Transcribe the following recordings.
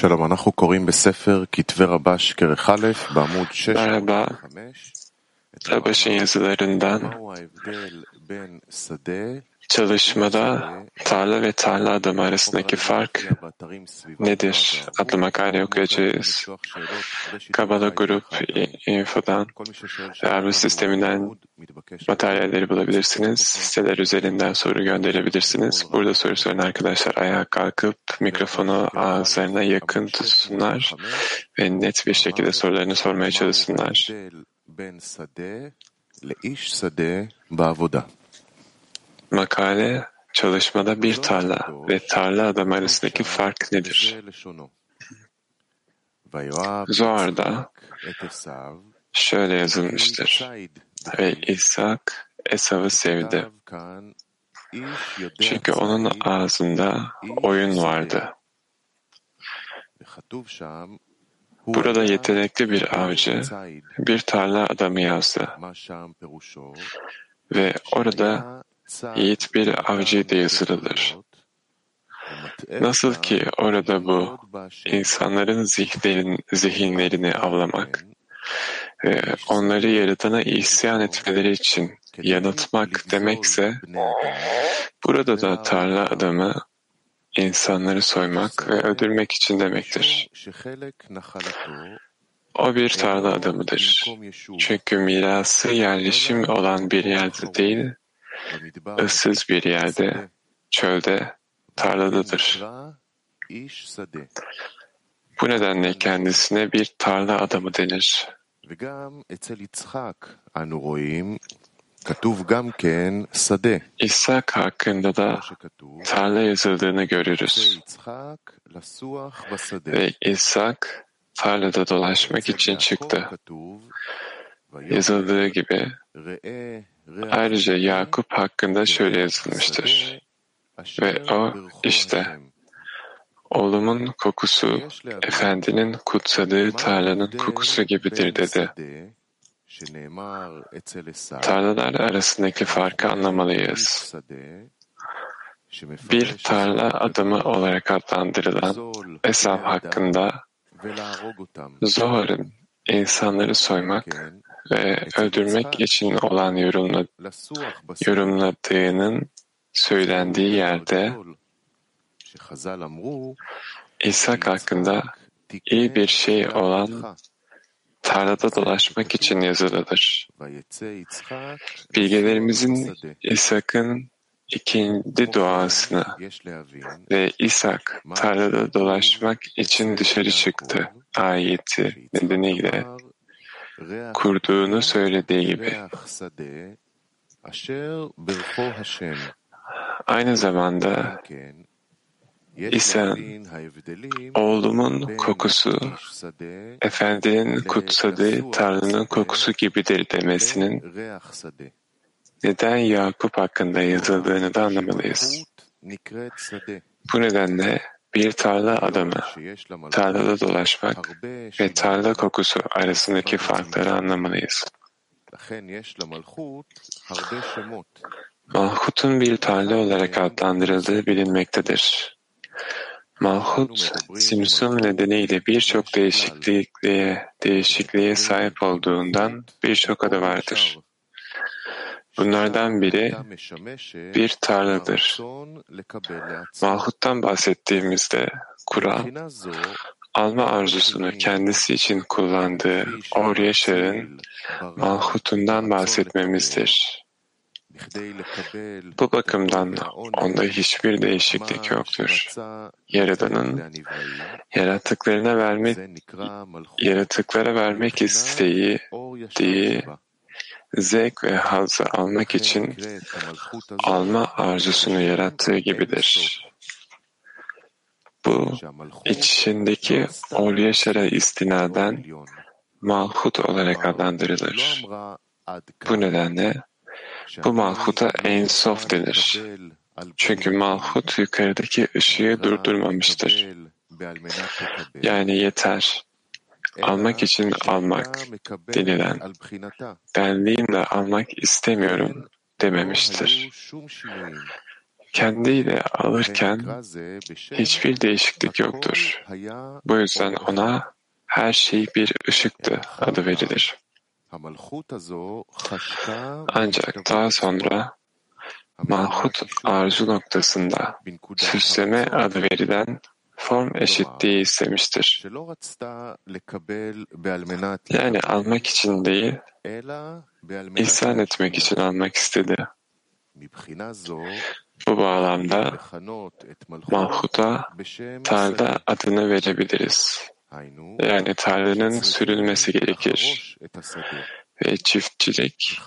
שלום, אנחנו קוראים בספר כתבי רבש כרך א', בעמוד 6, 5. Tabaş'ın şey yazılarından çalışmada tarla ve tarla adamı arasındaki fark nedir? adlı makale okuyacağız. Kabala Grup Info'dan Arvus sisteminden materyalleri bulabilirsiniz. Siteler üzerinden soru gönderebilirsiniz. Burada soru soran arkadaşlar ayağa kalkıp mikrofonu ağızlarına yakın tutsunlar ve net bir şekilde sorularını sormaya çalışsınlar. Makale çalışmada bir tarla ve tarla adam arasındaki fark nedir? Zoar'da şöyle yazılmıştır. Ve İshak Esav'ı sevdi. Çünkü onun ağzında oyun vardı. Burada yetenekli bir avcı bir tarla adamı yazdı ve orada yiğit bir avcı diye yazılır. Nasıl ki orada bu insanların zihinlerin, zihinlerini avlamak ve onları yaratana isyan etmeleri için yanıltmak demekse burada da tarla adamı insanları soymak ve öldürmek için demektir. O bir tarla adamıdır. Çünkü mirası yerleşim olan bir yerde değil, ıssız bir yerde, çölde, tarladadır. Bu nedenle kendisine bir tarla adamı denir. İshak hakkında da tarla yazıldığını görürüz. Ve İshak tarlada dolaşmak için çıktı. Yazıldığı gibi ayrıca Yakup hakkında şöyle yazılmıştır. Ve o işte oğlumun kokusu efendinin kutsadığı tarlanın kokusu gibidir dedi. Tarlalar arasındaki farkı anlamalıyız. Bir tarla adamı olarak adlandırılan Esam hakkında Zohar'ın insanları soymak ve öldürmek için olan yorumla, yorumladığının söylendiği yerde İshak hakkında iyi bir şey olan tarlada dolaşmak için yazılıdır. Bilgelerimizin İshak'ın ikinci duasını ve İshak tarlada dolaşmak için dışarı çıktı ayeti nedeniyle kurduğunu söylediği gibi. Aynı zamanda ise oğlumun kokusu efendinin kutsadığı Tanrı'nın kokusu gibidir demesinin neden Yakup hakkında yazıldığını da anlamalıyız. Bu nedenle bir tarla adamı tarlada dolaşmak ve tarla kokusu arasındaki farkları anlamalıyız. Malhut'un bir tarla olarak adlandırıldığı bilinmektedir. Malhut simsum nedeniyle birçok değişikliğe değişikliğe sahip olduğundan birçok adı vardır. Bunlardan biri bir tarladır. Malhut'tan bahsettiğimizde Kur'an alma arzusunu kendisi için kullandığı Or Yaşar'ın Malhut'undan bahsetmemizdir. Bu bakımdan onda hiçbir değişiklik yoktur. Yaradanın yarattıklarına vermek, yaratıklara vermek isteği diye zevk ve hazı almak için alma arzusunu yarattığı gibidir. Bu içindeki Olyaşar'a istinaden malhut olarak adlandırılır. Bu nedenle bu Malhut'a en Ensof denir. Çünkü Malhut yukarıdaki ışığı durdurmamıştır. Yani yeter. Almak için almak denilen benliğimle almak istemiyorum dememiştir. Kendiyle alırken hiçbir değişiklik yoktur. Bu yüzden ona her şey bir ışıktı adı verilir. Ancak daha sonra Malhut arzu noktasında süsleme adı verilen form eşitliği istemiştir. Yani almak için değil, ihsan etmek için almak istedi. Bu bağlamda Malhut'a Tarda adını verebiliriz. Yani Tanrı'nın sürülmesi gerekir. Ve çiftçilik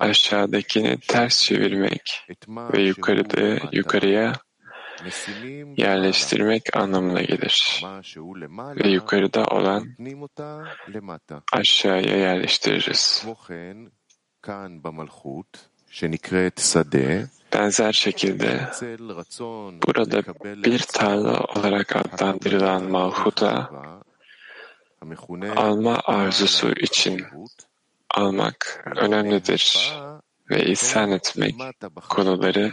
aşağıdakini ters çevirmek ve yukarıda yukarıya yerleştirmek anlamına gelir. Ve yukarıda olan aşağıya yerleştiririz. Benzer şekilde burada bir tarla olarak adlandırılan malhuta alma arzusu için almak önemlidir ve ihsan etmek konuları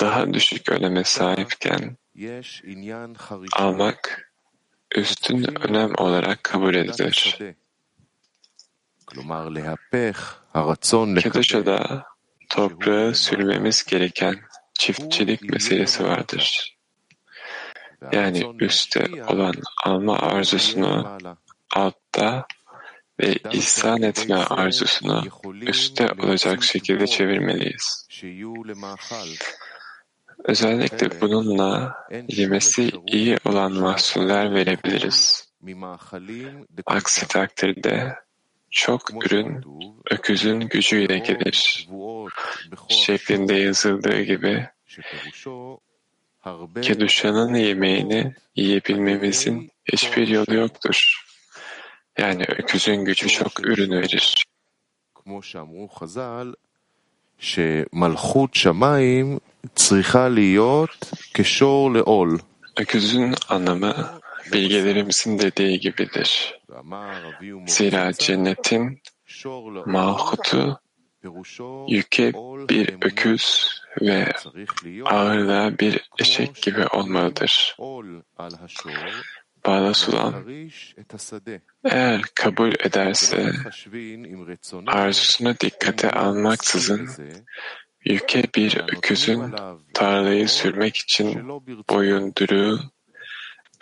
daha düşük öneme sahipken almak üstün önem olarak kabul edilir. Keduşa'da toprağı sürmemiz gereken çiftçilik meselesi vardır. Yani üstte olan alma arzusunu altta ve ihsan etme arzusunu üstte olacak şekilde çevirmeliyiz. Özellikle bununla yemesi iyi olan mahsuller verebiliriz. Aksi takdirde çok ürün öküzün gücüyle gelir. Şeklinde yazıldığı gibi Keduşa'nın yemeğini yiyebilmemizin hiçbir yolu yoktur. Yani öküzün gücü çok ürün verir. Öküzün anlamı bilgelerimizin dediği gibidir. Zira cennetin malhutu yüke bir öküz ve ağırlığa bir eşek gibi olmalıdır. Bağla sulan, eğer kabul ederse arzusunu dikkate almaksızın yüke bir öküzün tarlayı sürmek için boyunduruğu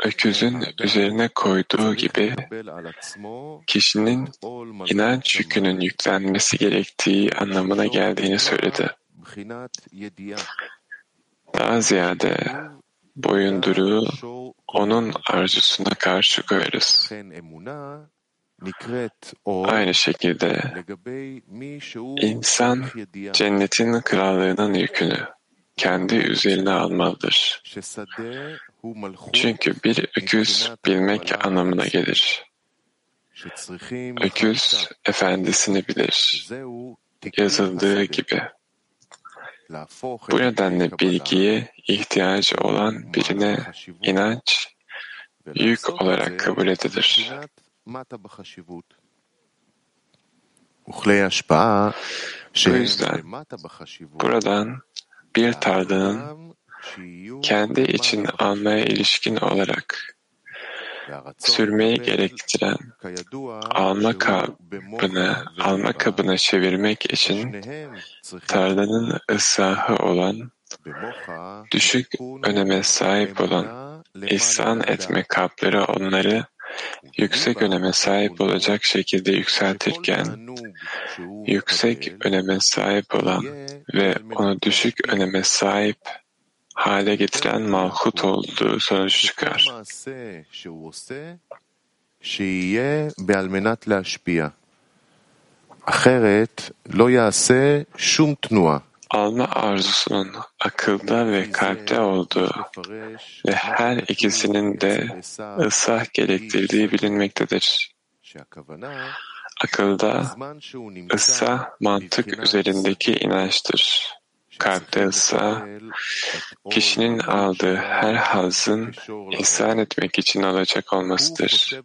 öküzün üzerine koyduğu gibi kişinin inanç yükünün yüklenmesi gerektiği anlamına geldiğini söyledi. Daha ziyade boyunduruğu onun arzusuna karşı koyarız. Aynı şekilde insan cennetin krallığının yükünü kendi üzerine almalıdır. Çünkü bir öküz bilmek anlamına gelir. Öküz efendisini bilir. Yazıldığı gibi. Bu nedenle bilgiye ihtiyacı olan birine inanç yük olarak kabul edilir. Bu yüzden buradan bir tarlanın kendi için almaya ilişkin olarak sürmeyi gerektiren alma kabını alma kabına çevirmek için tarlanın ıslahı olan düşük öneme sahip olan ihsan etme kapları onları yüksek öneme sahip olacak şekilde yükseltirken yüksek öneme sahip olan ve onu düşük öneme sahip hale getiren malhut olduğu sonucu çıkar. Alma arzusunun akılda ve kalpte olduğu ve her ikisinin de ıslah gerektirdiği bilinmektedir. Akılda ıslah mantık üzerindeki inançtır kalpte ise kişinin aldığı her hazın ihsan etmek için olacak olmasıdır.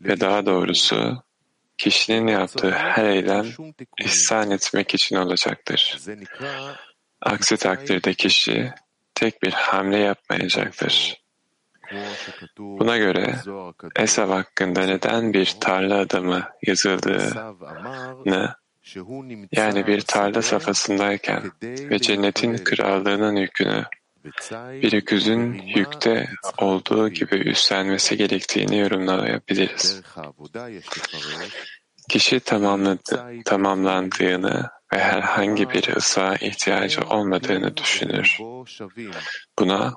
Ve daha doğrusu kişinin yaptığı her eylem ihsan etmek için olacaktır. Aksi takdirde kişi tek bir hamle yapmayacaktır. Buna göre Esav hakkında neden bir tarla adamı yazıldığını yani bir tarla safhasındayken ve cennetin krallığının yükünü bir öküzün yükte olduğu gibi üstlenmesi gerektiğini yorumlayabiliriz. Kişi tamamladı, tamamlandığını ve herhangi bir ısığa ihtiyacı olmadığını düşünür. Buna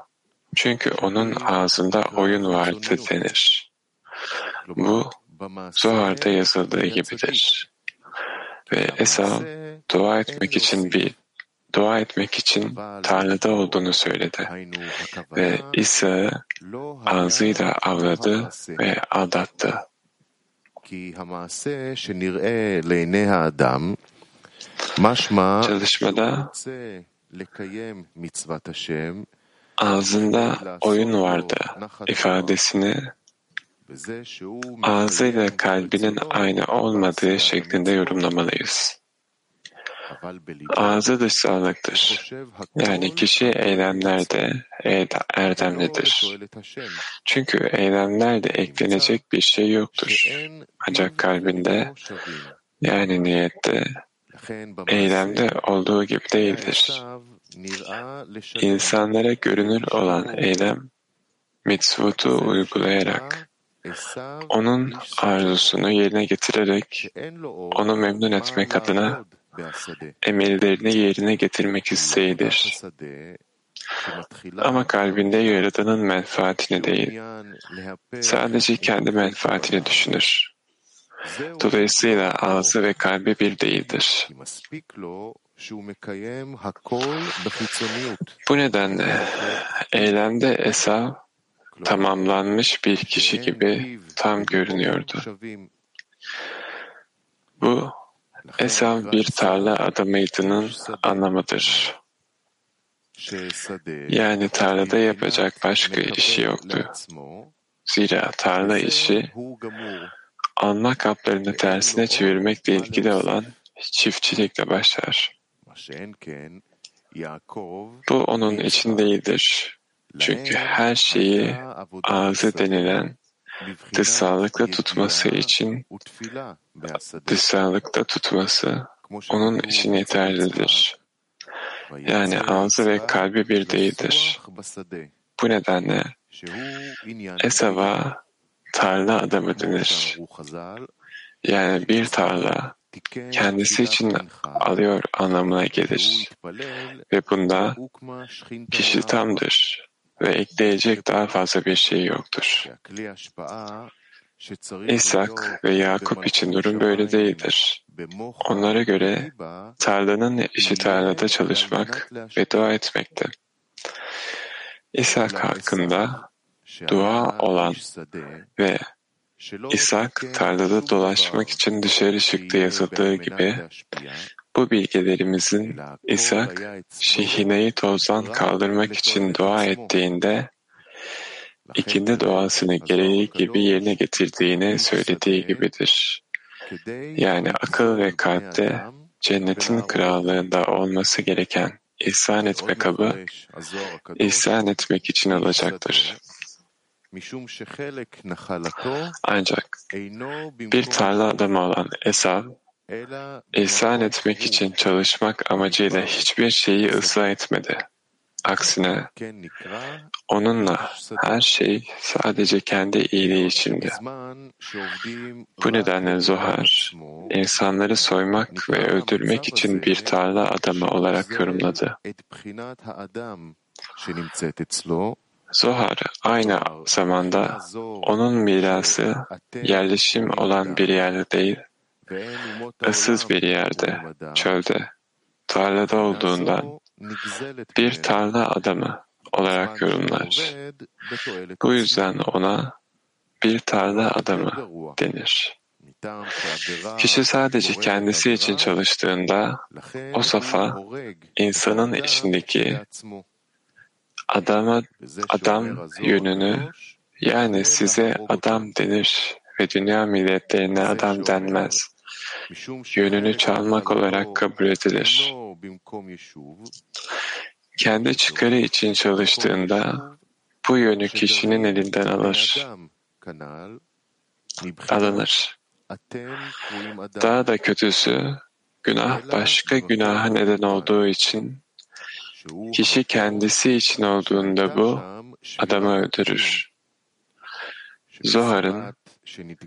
çünkü onun ağzında oyun vardı denir. Bu Zohar'da yazıldığı gibidir. Ve Esau dua etmek için bir dua etmek için tarlada olduğunu söyledi ve İsa'yı ağzıyla avladı ve aldattı. Çalışmada ağzında oyun vardı ifadesini ağzıyla kalbinin aynı olmadığı şeklinde yorumlamalıyız. Ağzı dışsallıktır. Yani kişi eylemlerde erdemlidir. Çünkü eylemlerde eklenecek bir şey yoktur. Ancak kalbinde yani niyette eylemde olduğu gibi değildir. İnsanlara görünür olan eylem mitzvutu uygulayarak onun arzusunu yerine getirerek onu memnun etmek adına emellerini yerine getirmek isteğidir. Ama kalbinde Yaradan'ın menfaatini değil, sadece kendi menfaatini düşünür. Dolayısıyla ağzı ve kalbi bir değildir. Bu nedenle eylemde Esav tamamlanmış bir kişi gibi tam görünüyordu. Bu Esav bir tarla adamıydının anlamıdır. Yani tarlada yapacak başka işi yoktu. Zira tarla işi alma kaplarını tersine çevirmekle ilgili olan çiftçilikle başlar. Bu onun için. Çünkü her şeyi ağzı denilen dışsallıkla tutması için dışsallıkta tutması onun için yeterlidir. Yani ağzı ve kalbi bir değildir. Bu nedenle Esav'a tarla adamı denir. Yani bir tarla kendisi için alıyor anlamına gelir. Ve bunda kişi tamdır ve ekleyecek daha fazla bir şey yoktur. İshak ve Yakup için durum böyle değildir. Onlara göre tarlanın işi tarlada çalışmak ve dua etmekte. İshak hakkında dua olan ve İshak tarlada dolaşmak için dışarı çıktı yazıldığı gibi bu bilgilerimizin İshak şehineyi tozdan kaldırmak için dua ettiğinde ikindi doğasını gereği gibi yerine getirdiğini söylediği gibidir. Yani akıl ve kalpte cennetin krallığında olması gereken ihsan etme kabı ihsan etmek için olacaktır. Ancak bir tarla adamı olan Esav, ihsan etmek için çalışmak amacıyla hiçbir şeyi ıslah etmedi. Aksine onunla her şey sadece kendi iyiliği içindi. Bu nedenle Zohar, insanları soymak ve öldürmek için bir tarla adamı olarak yorumladı. Zohar aynı zamanda onun mirası yerleşim olan bir yerde değil, ıssız bir yerde, çölde, tarlada olduğundan bir tarla adamı olarak yorumlar. Bu yüzden ona bir tarla adamı denir. Kişi sadece kendisi için çalıştığında o safa insanın içindeki adama adam yönünü yani size adam denir ve dünya milletlerine adam denmez. Yönünü çalmak olarak kabul edilir. Kendi çıkarı için çalıştığında bu yönü kişinin elinden alır, alınır. Daha da kötüsü, günah başka günaha neden olduğu için, kişi kendisi için olduğunda bu, adamı öldürür. Zohar'ın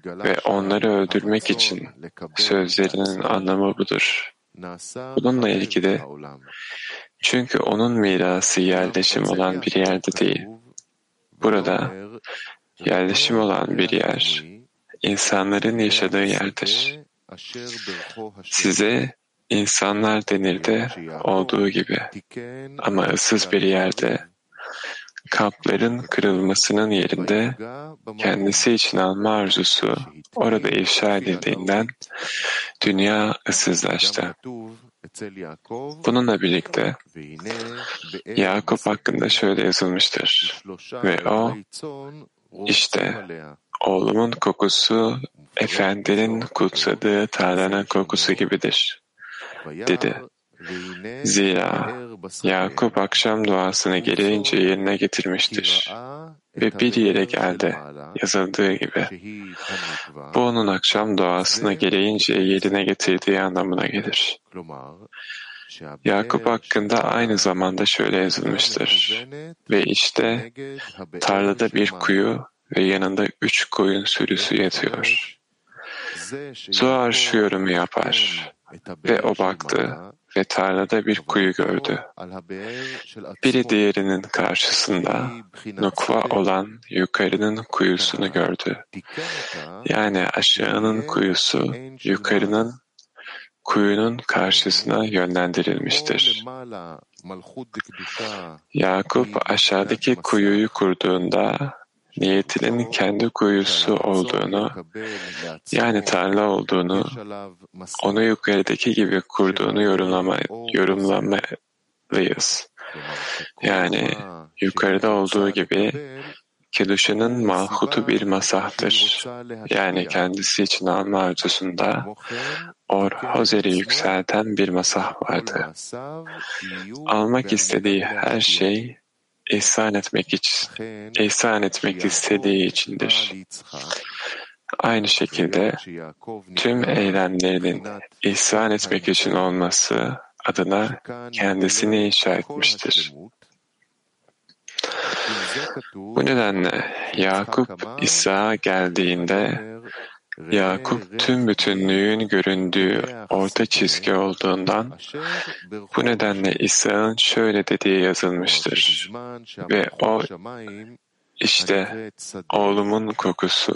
ve onları öldürmek için sözlerinin anlamı budur. Bununla ilgili çünkü onun mirası yerleşim olan bir yerde değil. Burada yerleşim olan bir yer, insanların yaşadığı yerdir. Size insanlar denirdi olduğu gibi ama ıssız bir yerde kapların kırılmasının yerinde kendisi için alma arzusu orada ifşa edildiğinden dünya ıssızlaştı. Bununla birlikte Yakup hakkında şöyle yazılmıştır. Ve o işte oğlumun kokusu efendinin kutsadığı tarlanın kokusu gibidir dedi. Zira Yakup akşam duasını gereğince yerine getirmiştir ve bir yere geldi yazıldığı gibi. Bu onun akşam duasını gereğince yerine getirdiği anlamına gelir. Yakup hakkında aynı zamanda şöyle yazılmıştır. Ve işte tarlada bir kuyu ve yanında üç koyun sürüsü yatıyor. Zohar şu yorumu yapar. Ve o baktı ve tarlada bir kuyu gördü. Biri diğerinin karşısında nukva olan yukarının kuyusunu gördü. Yani aşağının kuyusu yukarının kuyunun karşısına yönlendirilmiştir. Yakup aşağıdaki kuyuyu kurduğunda niyetinin kendi kuyusu olduğunu, yani tarla olduğunu, onu yukarıdaki gibi kurduğunu yorumlama, yorumlamalıyız. Yani yukarıda olduğu gibi Keduşa'nın malhutu bir masahtır. Yani kendisi için alma arzusunda Or Hozer'i yükselten bir masah vardı. Almak istediği her şey ihsan etmek için, ihsan etmek istediği içindir. Aynı şekilde tüm eylemlerinin ihsan etmek için olması adına kendisini inşa etmiştir. Bu nedenle Yakup İsa geldiğinde Yakup tüm bütünlüğün göründüğü orta çizgi olduğundan bu nedenle İsa'nın şöyle dediği yazılmıştır. Ve o işte oğlumun kokusu,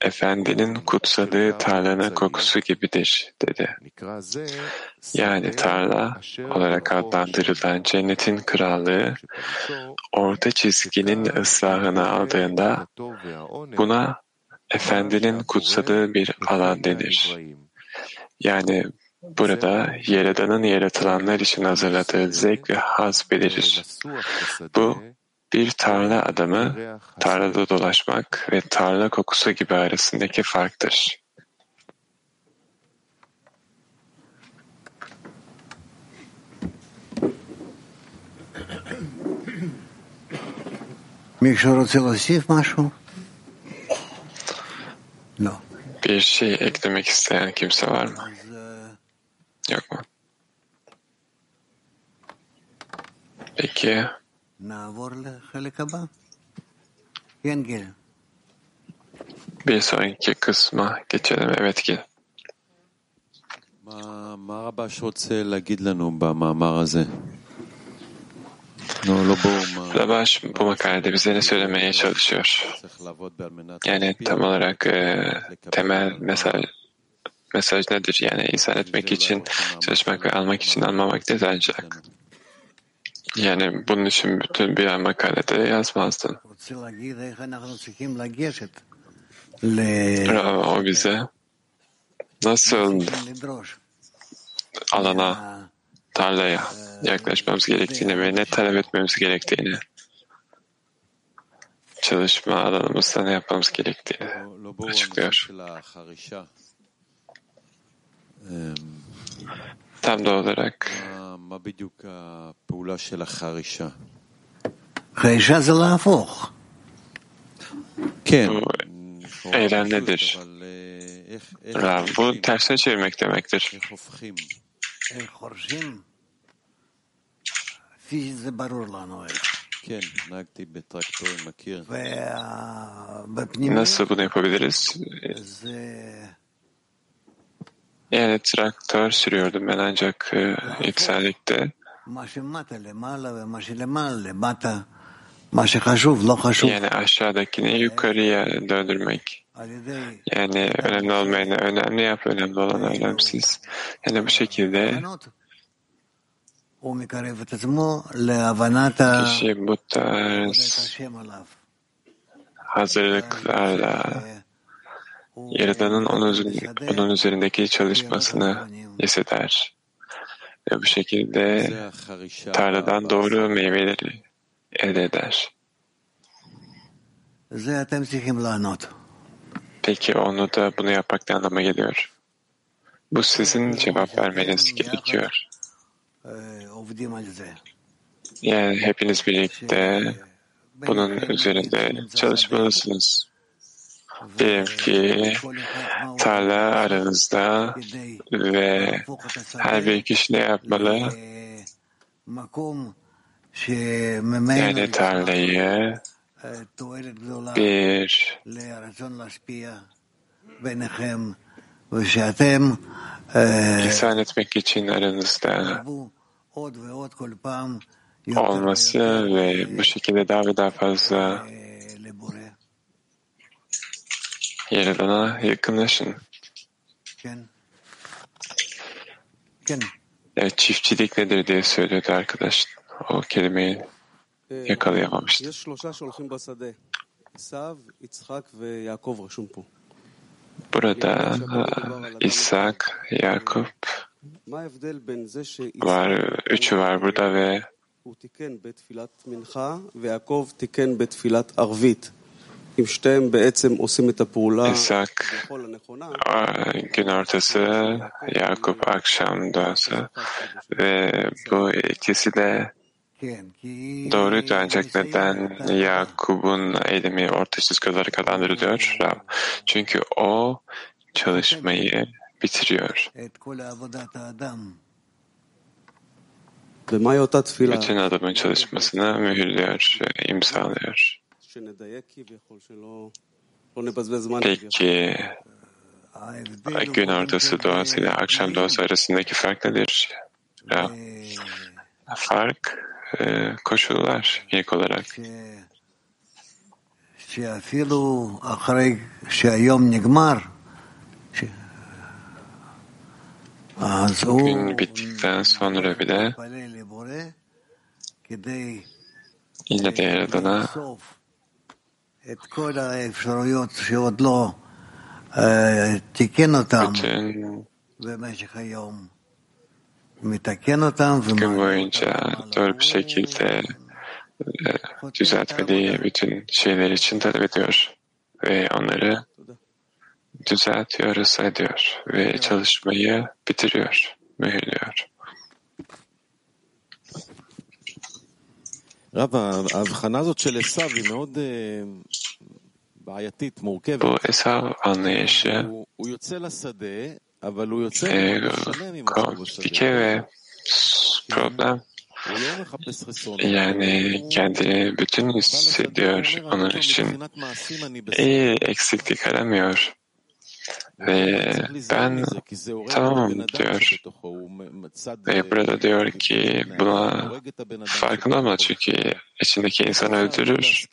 efendinin kutsadığı tarlanın kokusu gibidir dedi. Yani tarla olarak adlandırılan cennetin krallığı orta çizginin ıslahını aldığında buna efendinin kutsadığı bir alan denir. Yani burada Yaradan'ın yaratılanlar için hazırladığı zevk ve haz belirir. Bu bir tarla adamı tarlada dolaşmak ve tarla kokusu gibi arasındaki farktır. Bir şey eklemek isteyen kimse var mı? Yok mu? Peki. Bir sonraki kısma geçelim. Evet ki. Labaş bu makalede bize ne söylemeye çalışıyor? Yani tam olarak e, temel mesaj mesaj nedir? Yani insan etmek için çalışmak ve almak için almamak değil ancak. Yani bunun için bütün bir makalede yazmazdın. O bize nasıl alana, tarlaya yaklaşmamız gerektiğini ve ne talep etmemiz gerektiğini, çalışma alanımızda ne yapmamız gerektiğini açıklıyor. Tam da olarak bu eylem nedir? Bu tersine çevirmek demektir. Nasıl bunu yapabiliriz? Yani traktör sürüyordum ben ancak e, yüksellikte. Yani aşağıdakini yukarıya döndürmek. Yani önemli olmayanı önemli yap, önemli olan önemsiz. Yani bu şekilde kişi bu tarz hazırlıklarla Yaradan'ın onun, onun üzerindeki çalışmasını hisseder. Ve bu şekilde tarladan doğru meyveleri elde eder. Peki onu da bunu yapmak ne anlama geliyor? Bu sizin cevap vermeniz gerekiyor. Yani hepiniz birlikte bunun üzerinde çalışmalısınız. Diyelim ki tarla aranızda ve her bir kişi ne yapmalı? Yani tarlayı bir lisan etmek için aranızda olması ve bu şekilde daha ve daha fazla Yaradan'a yakınlaşın. Evet, çiftçilik nedir diye söylüyordu arkadaş. O kelimeyi yakalayamamıştı. Burada İshak, Yakup var, üçü var burada ve İshak gün ortası, Yakup akşam doğası ve bu ikisi de doğruydu ancak neden Yakup'un eylemi ortasız olarak adlandırılıyor? Çünkü o çalışmayı bitiriyor. Bütün adamın çalışmasını mühürlüyor, imzalıyor. Peki gün ortası doğası ile akşam doğası arasındaki fark nedir? Ya, fark e, koşullar ilk olarak. Gün bittikten sonra bile yine de Yaradan'a bütün gün boyunca doğru bir şekilde düzeltmediği bütün şeyler için talep ediyor ve onları düzeltiyor, ıslah ediyor ve çalışmayı bitiriyor, mühürlüyor. Bu Esav anlayışı e, komplike ve problem. Yani kendini bütün hissediyor onun için. İyi eksiklik aramıyor. Ve ben tamam diyor. Ve burada diyor ki buna farkında olmalı çünkü içindeki insan öldürür.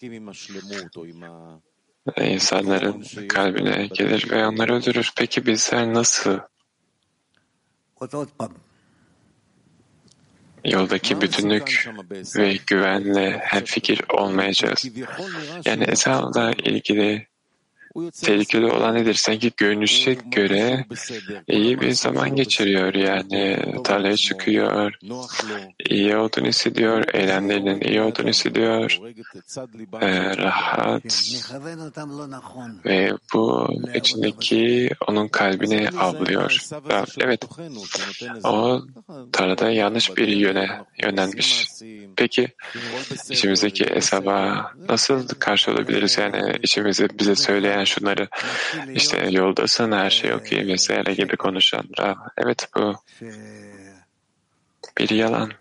İnsanların kalbine gelir ve onları öldürür. Peki bizler nasıl yoldaki bütünlük ve güvenle hemfikir olmayacağız? Yani Esa'la ilgili tehlikeli olan nedir? Sanki görünüşe göre iyi bir zaman geçiriyor. Yani tarlaya çıkıyor, iyi olduğunu hissediyor, eylemlerinin iyi olduğunu hissediyor, e, rahat ve bu içindeki onun kalbini avlıyor. Evet, o tarlada yanlış bir yöne yönlenmiş. Peki, içimizdeki hesaba nasıl karşı olabiliriz? Yani içimizi bize söyleyen şunları, işte yoldasın, her şey okey vesaire gibi konuşan. Evet bu bir yalan.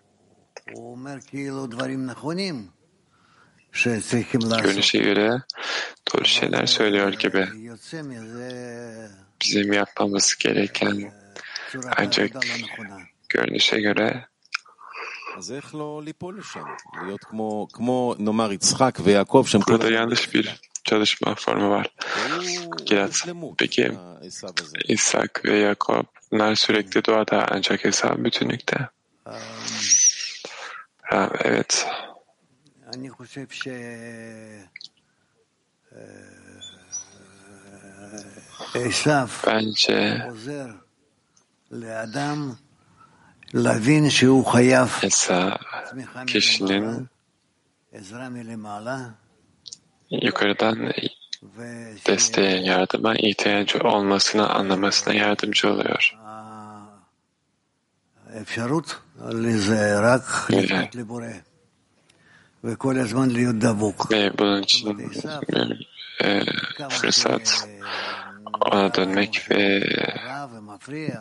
Görünüşe göre doğru şeyler söylüyor gibi. Bizim yapmamız gereken ancak görünüşe göre Burada yanlış bir çalışma formu var. Gilat. Peki İshak ve Yakob bunlar sürekli doğada ancak hesap bütünlükte. Rav, evet. Bence Esa kişinin yukarıdan desteğe, yardıma ihtiyacı olmasını anlamasına yardımcı oluyor. Ve bunun için e, fırsat ona dönmek ve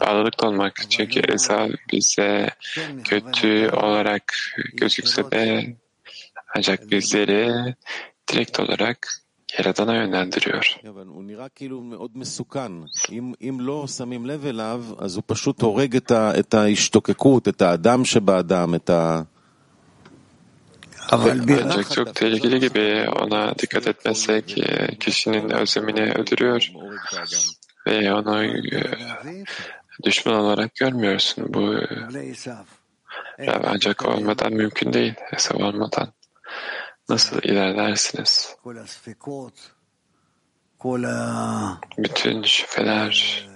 bağlılıkta olmak. Çünkü Esa bize kötü olarak gözükse de ancak bizleri direkt olarak Yaradan'a yönlendiriyor. Ama bir ancak çok tehlikeli gibi ona dikkat etmezsek kişinin özlemini öldürüyor ve onu düşman olarak görmüyorsun. Bu ancak olmadan mümkün değil, hesap olmadan. Nasıl ilerlersiniz? Bütün şüpheler,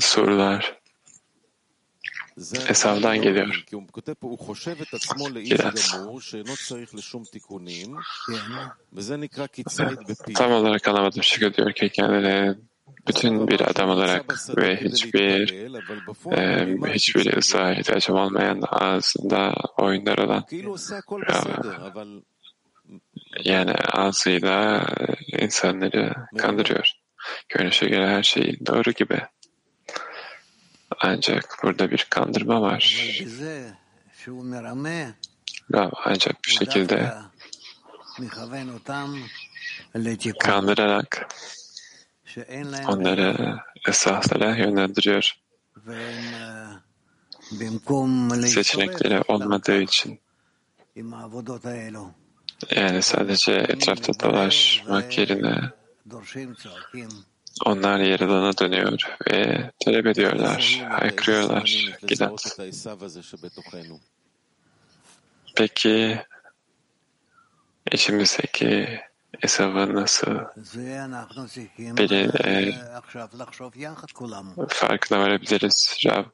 sorular Esav'dan geliyor. Gilat. Tam olarak anlamadım. Şükür diyor ki kendine bütün bir adam olarak ve hiçbir e, hiçbir ısığa ihtiyacım olmayan ağzında oyunlar olan yani ağzıyla insanları kandırıyor. Görünüşe göre her şey doğru gibi. Ancak burada bir kandırma var. Ancak bu şekilde kandırarak onları esaslara yönlendiriyor. Seçenekleri olmadığı için. Yani sadece etrafta dolaşmak yerine onlar Yaradan'a dönüyor ve talep ediyorlar, haykırıyorlar. Gilat. Peki içimizdeki Esav'ı nasıl? Biri e, farkına varabiliriz Rab?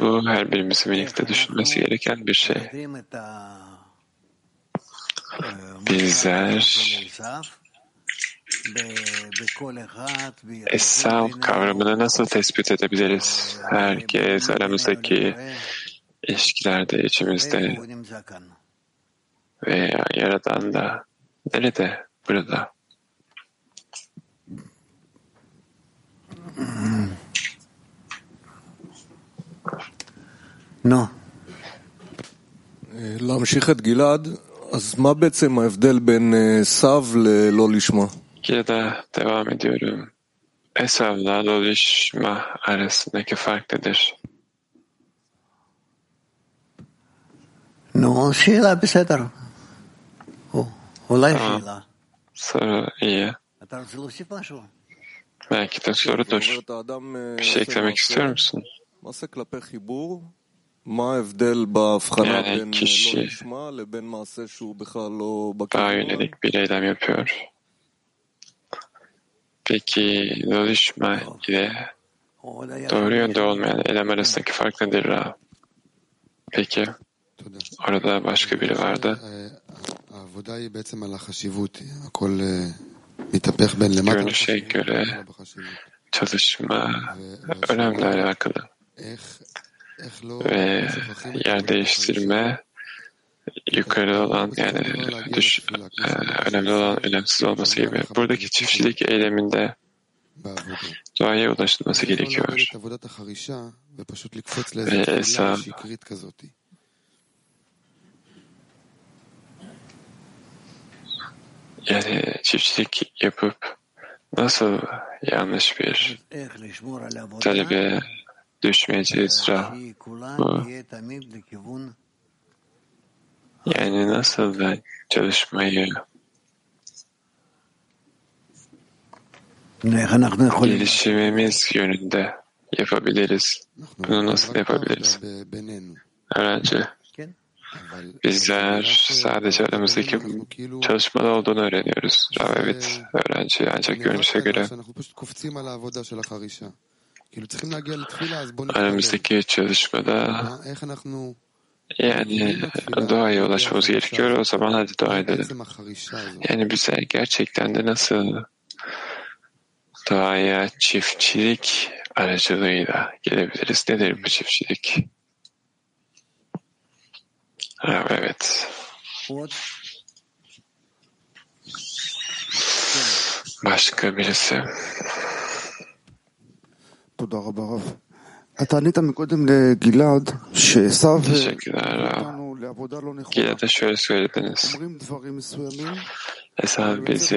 Bu her birimizin birlikte düşünmesi gereken bir şey. Bizler Esav kavramını nasıl tespit edebiliriz? Herkes aramızdaki ilişkilerde, içimizde veya Yaradan da nerede? Burada. No. להמשיך את גלעד, אז מה בעצם ההבדל בין סב ללא לשמה? Gilada devam ediyorum. Esav'la Lolishma arasındaki fark nedir? שאלה בסדר. אולי А sonra iyi. Belki de soru. Bir şey eklemek istiyor musun? Yani kişi daha yönelik bir eylem yapıyor. Peki doluşma ile doğru yönde olmayan eylem arasındaki fark nedir Rab? Peki orada başka biri vardı. Görünüşe göre çalışma önemli alakalı ve yer değiştirme yukarı olan yani düş, önemli olan önemsiz olması gibi. Buradaki çiftçilik eyleminde doğaya ulaşılması gerekiyor. Ve Esa yani çiftçilik yapıp nasıl yanlış bir talebe düşmeyeceğiz Ra. Bu. Yani nasıl ben çalışmayı gelişimimiz yönünde yapabiliriz? Bunu nasıl yapabiliriz? Öğrenci. Bizler sadece aramızdaki çalışmada olduğunu öğreniyoruz. Rav evet öğrenci ancak görünüşe göre aramızdaki çalışmada yani doğaya ulaşmamız gerekiyor. O zaman hadi dua edelim. Yani bize gerçekten de nasıl doğaya çiftçilik aracılığıyla gelebiliriz? Nedir bu çiftçilik? Evet. Başka birisi. Toda Rabarov. Teşekkürler Rab. Gilad'a şöyle söylediniz. Esav bizi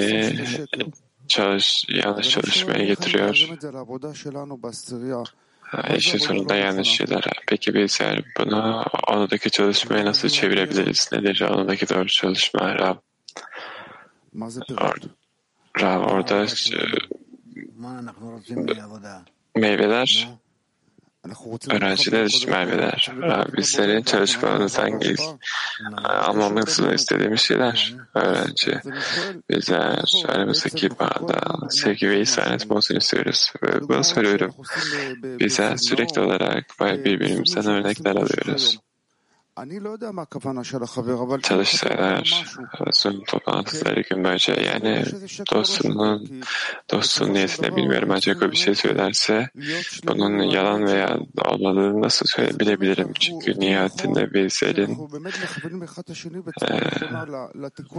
çalış, yanlış çalışmaya getiriyor. Eşitunda yanlış şeyler. Peki bizler bunu anadaki çalışmaya nasıl çevirebiliriz? Nedir anadaki doğru çalışma? Rab, Or, Rab orada e, meyveler öğrenciler için merveler. Bizlerin çalışmalarınızdan geliş, almamızı istediğimiz şeyler öğrenci. Bizler aramızdaki bağda sevgi ve isanet bozunu istiyoruz. Ve bunu söylüyorum. Bizler sürekli olarak birbirimizden örnekler alıyoruz. Çalışsa eğer Resul toplantısı gün böylece yani dostunun dostun niyetini bilmiyorum ancak o bir şey söylerse bunun yalan veya olmadığını nasıl söyleyebilirim? Çünkü niyetinde bir zelin e,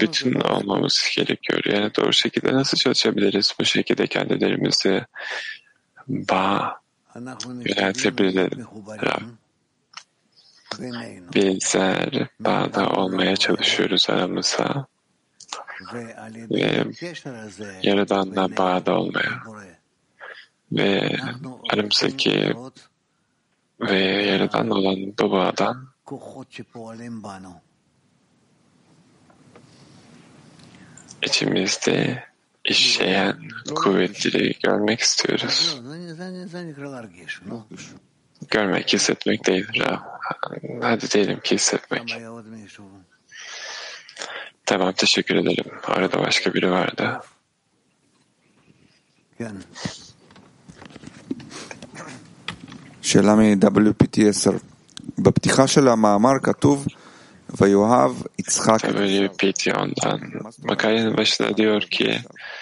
bütün olmamız gerekiyor. Yani doğru şekilde nasıl çalışabiliriz? Bu şekilde kendilerimizi bağ yöneltebilirim. Bizler bağda olmaya çalışıyoruz aramıza ve Yaradan'la bağda olmaya ve aramızdaki ve Yaradan olan bu bağdan içimizde işleyen kuvvetleri görmek istiyoruz. לא, זה- זה- זה נקרא להרגיש, נו. Görmek, hissetmek değil. Rab. Hadi diyelim ki גם hissetmek. היה עוד מישהו. Tamam teşekkür ederim. Arada başka biri vardı. כן. שאלה מ-WPT10. בפתיחה של המאמר כתוב ויאהב יצחק את עשיו." WPT10'dan. Makalenin başında diyor ki מרגיש שזה קרוב.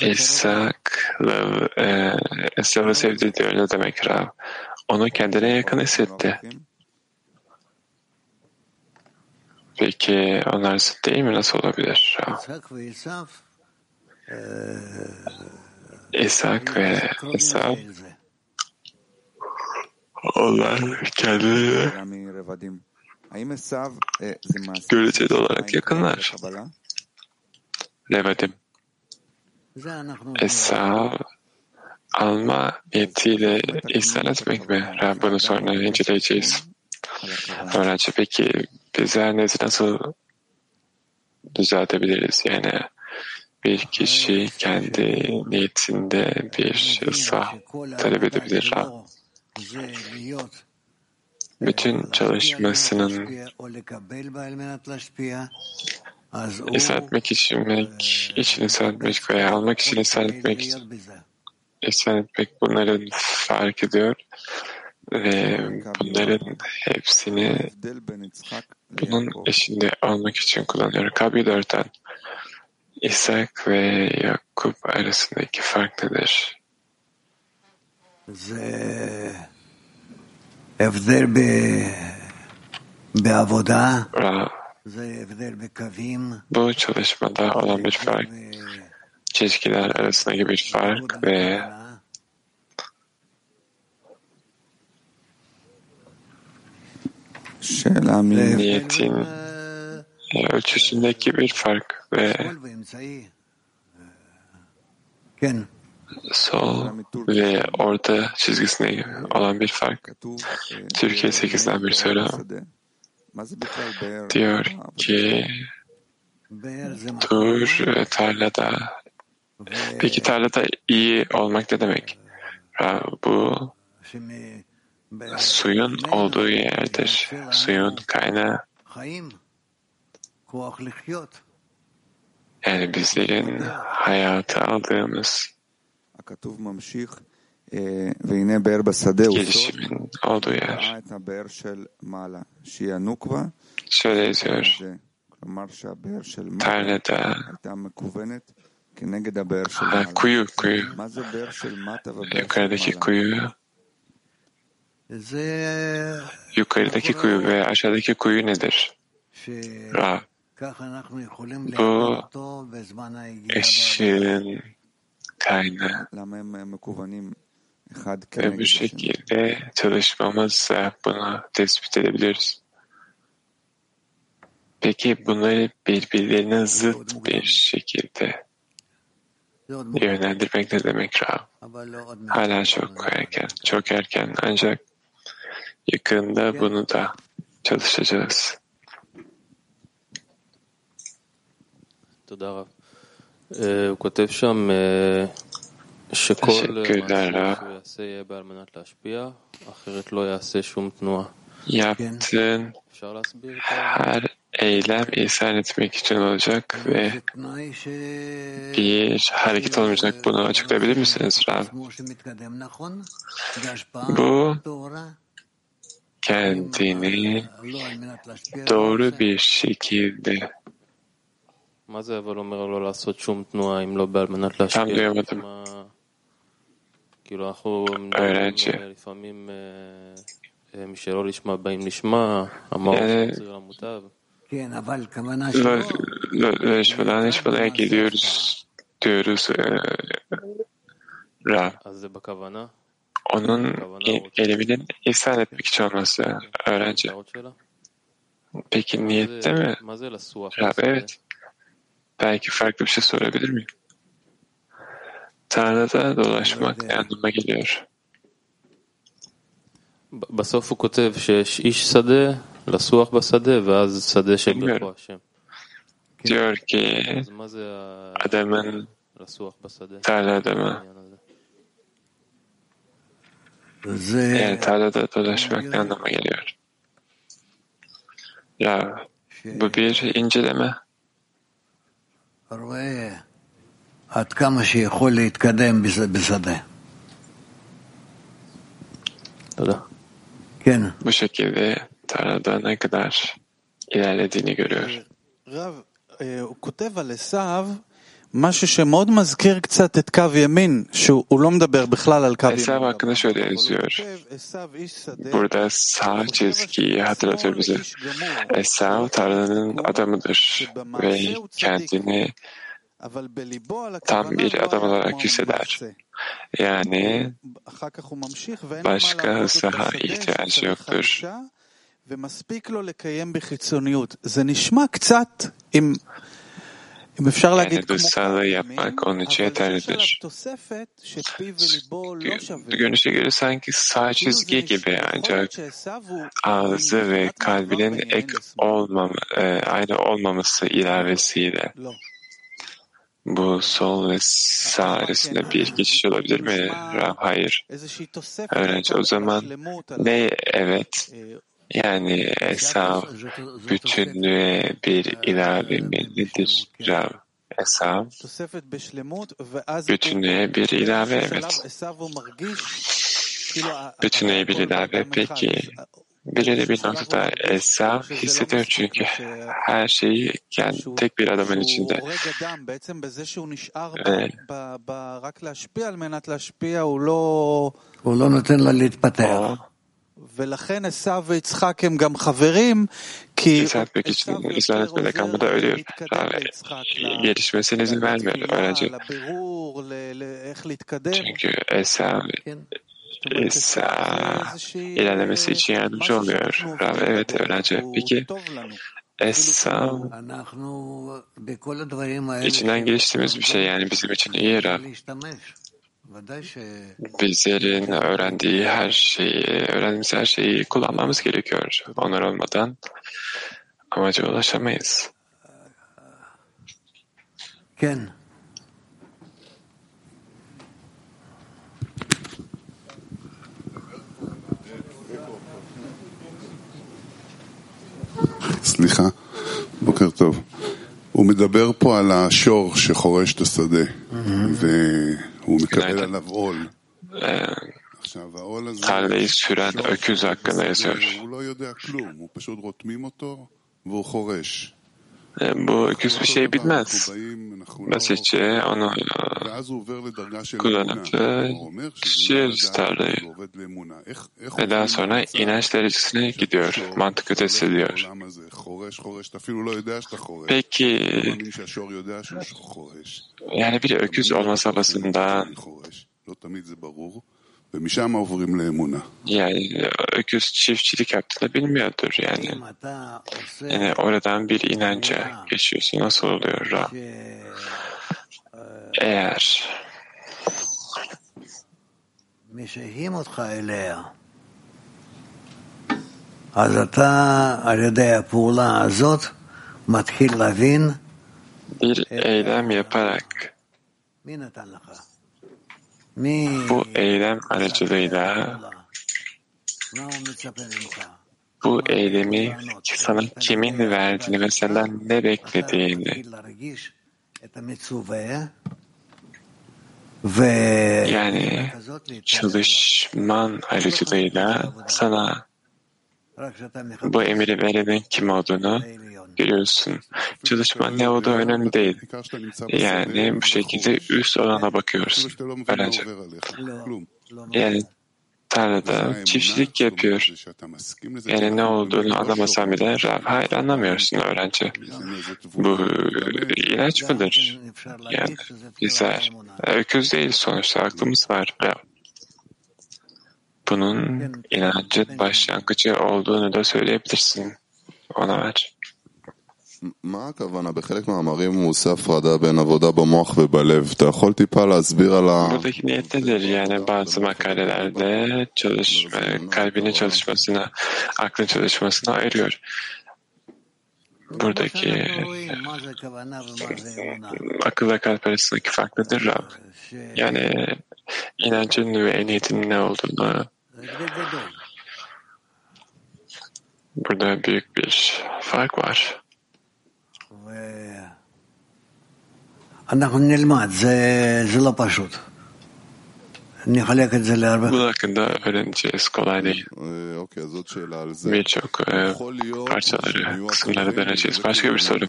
İshak'la e, Esra'yı sevdi diyor. Ne demek Rav? Onu kendine yakın hissetti. Peki onlar zıt değil mi? Nasıl olabilir? İshak ve Esaf onlar kendileri göreceli olarak yakınlar. Revadim. Esa alma niyetiyle ihsan etmek mi? Rabbini sonra inceleyeceğiz. Öğrenci peki biz hernesi nasıl düzeltebiliriz? Yani bir kişi kendi niyetinde bir ıslah talep edebilir. Bütün çalışmasının Yükseltmek, içmek, için yükseltmek veya almak için yükseltmek, yükseltmek bunların fark ediyor ve bunların hepsini bunun eşinde almak için kullanıyor. Kabi 4'ten İshak ve Yakup arasındaki fark nedir? Evder be, be avoda. Bu çalışmada olan bir fark, çizgiler arasındaki bir fark ve niyetin e, ölçüsündeki bir fark ve sol ve orta çizgisinde olan bir fark. Türkiye 8'den bir soru diyor ki dur tarlada. Peki tarlada iyi olmak ne demek? Bu suyun olduğu yerdir. Suyun kaynağı. Yani bizlerin hayatı aldığımız gelişimin olduğu yer. Şöyle yazıyor. Tarlada ha, kuyu, kuyu. Yukarıdaki kuyu yukarıdaki kuyu ve aşağıdaki kuyu nedir? Ra. Bu eşin kaynağı. Ve כנגד bu השני? şekilde çalışmamızla bunu tespit edebiliriz. Peki bunları birbirlerine zıt bir şekilde זה עוד מוקדם, yönlendirmek ne demek Ra? אבל לא עוד מעט. Hala çok erken, çok erken ancak yakında bunu da çalışacağız. תודה רב. אה, הוא כותב שם Teşekkürler. Yaptığın her eylem ihsan etmek için olacak ve bir hareket olmayacak. Bunu açıklayabilir misiniz Rab? Bu kendini doğru bir şekilde Tam duyamadım öğrenci. Yani görüşmeden hiç buraya geliyoruz diyoruz e, Rab. Onun eliminin ihsan etmek için olması öğrenci. Peki niyette mi? Rab evet. Belki farklı bir şey sorabilir miyim? Tarlada dolaşmak ne anlama geliyor? ב- בסוף הוא כותב שיש איש שדה, לסוח בשדה, ואז שדה שברכו השם. Diyor ki אז מה זה ה- adamın לסוח בשדה? tarlada mı? העניין הזה? זה Yani tarlada dolaşmak ne anlama geliyor? Rav, bu bir inceleme. רואה עד כמה שיכול להתקדם בש- בשדה. תודה. כן, Bu şekilde tarlada ne kadar ilerlediğini görüyor. רב, אה, הוא כותב על עשיו משהו שמאוד מזכיר קצת את קו ימין, שהוא לא מדבר בכלל על קו ימין. Esav hakkında şöyle אבל הוא yazıyor. כותב, עשיו איש שדה, Burada sağ çizgiyi hatırlatıyor bize. איש גמור, Esav tarlanın adamıdır ve kendini אבל בליבו על tam bir adam olarak hisseder. Yani başka saha ihtiyacı yoktur. Yani dışsallığı yapmak onun için yeterlidir. Görünüşe göre sanki sağ çizgi gibi ancak ağzı ve kalbinin ek olmam, e, aynı olmaması ilavesiyle. Bu sol ve sağ arasında bir geçiş olabilir mi? Rav, hayır. Öğrenci o zaman ne? Evet. Yani Esav bütünlüğe bir ilave mi? Nedir? Rav? Esav bütünlüğe bir ilave evet. Bütünlüğe bir ilave peki belirli bir noktada Esav hissediyor çünkü her şeyi kendi tek bir adamın içinde. Ve הוא לא נותן לה להתפתח. o ולכן עשיו ויצחק הם גם חברים, כי İshak pek için ısrar etmede kalmada ölüyor. Yani gelişmesine izin vermiyor öğrenci. לבירור, ל- ל- איך להתקדם. İsa ilerlemesi için yardımcı oluyor. Rav, evet öğrenci. Peki Esa içinden geçtiğimiz bir şey yani bizim için iyi Rav. Bizlerin öğrendiği her şeyi, öğrendiğimiz her şeyi kullanmamız gerekiyor. Onlar olmadan amaca ulaşamayız. Ken. סליחה, בוקר טוב. הוא מדבר פה על השור שחורש את השדה, והוא מקבל עליו עול. Ee, עכשיו, העול הזה... tarlayı süren öküz hakkında yazıyor. Ee, bu küsbü şey bitmez. Basitçe onu e, kullanıp kişiyiz tarlayı. Ve daha sonra inanç derecesine gidiyor. Mantık ötesi diyor. Peki yani bir öküz olması havasından חורש. לא תמיד זה ברור, ומשם עוברים לאמונה. yani öküz çiftçilik yaptığını bilmiyordur yani. אם אתה עושה Yani oradan bir inanca geçiyorsun. Nasıl oluyor Ra? ש... Eğer משהים אותך אליה, אז אתה על ידי הפעולה הזאת מתחיל להבין bir eylem yaparak bu eylem aracılığıyla bu eylemi sana kimin verdiğini ve senden ne beklediğini yani çalışman aracılığıyla sana bu emiri verenin kim olduğunu Görüyorsun. Çalışman ne olduğu önemli değil. Yani bu şekilde üst alana bakıyorsun. Öğrenci. Yani tarlada çiftçilik yapıyor. Yani ne olduğunu anlamasan bile hayır anlamıyorsun öğrenci. Bu ilaç mıdır? Yani bizler e, öküz değil sonuçta aklımız var. Bunun inancın başlangıcı olduğunu da söyleyebilirsin. Ona ver. מה הכוונה? בחלק מהמאמרים הוא עושה הפרדה בין עבודה במוח ובלב. אתה יכול טיפה להסביר על ה... Buradaki niyet nedir? Yani bazı makalelerde çalışma, kalbinin çalışmasına, aklın çalışmasına ayırıyor. Buradaki אנחנו רואים מה זה כוונה ומה זה אמונה. akılla kalp arasındaki fark nedir Rab? ש- Yani inancın ve niyetin ne olduğunu זה הבדל גדול. burada büyük bir fark var. אנחנו נלמד, זה, זה לא פשוט. Bu hakkında öğreneceğiz. Kolay değil. Birçok e, parçaları, kısımlara döneceğiz. Başka bir soru.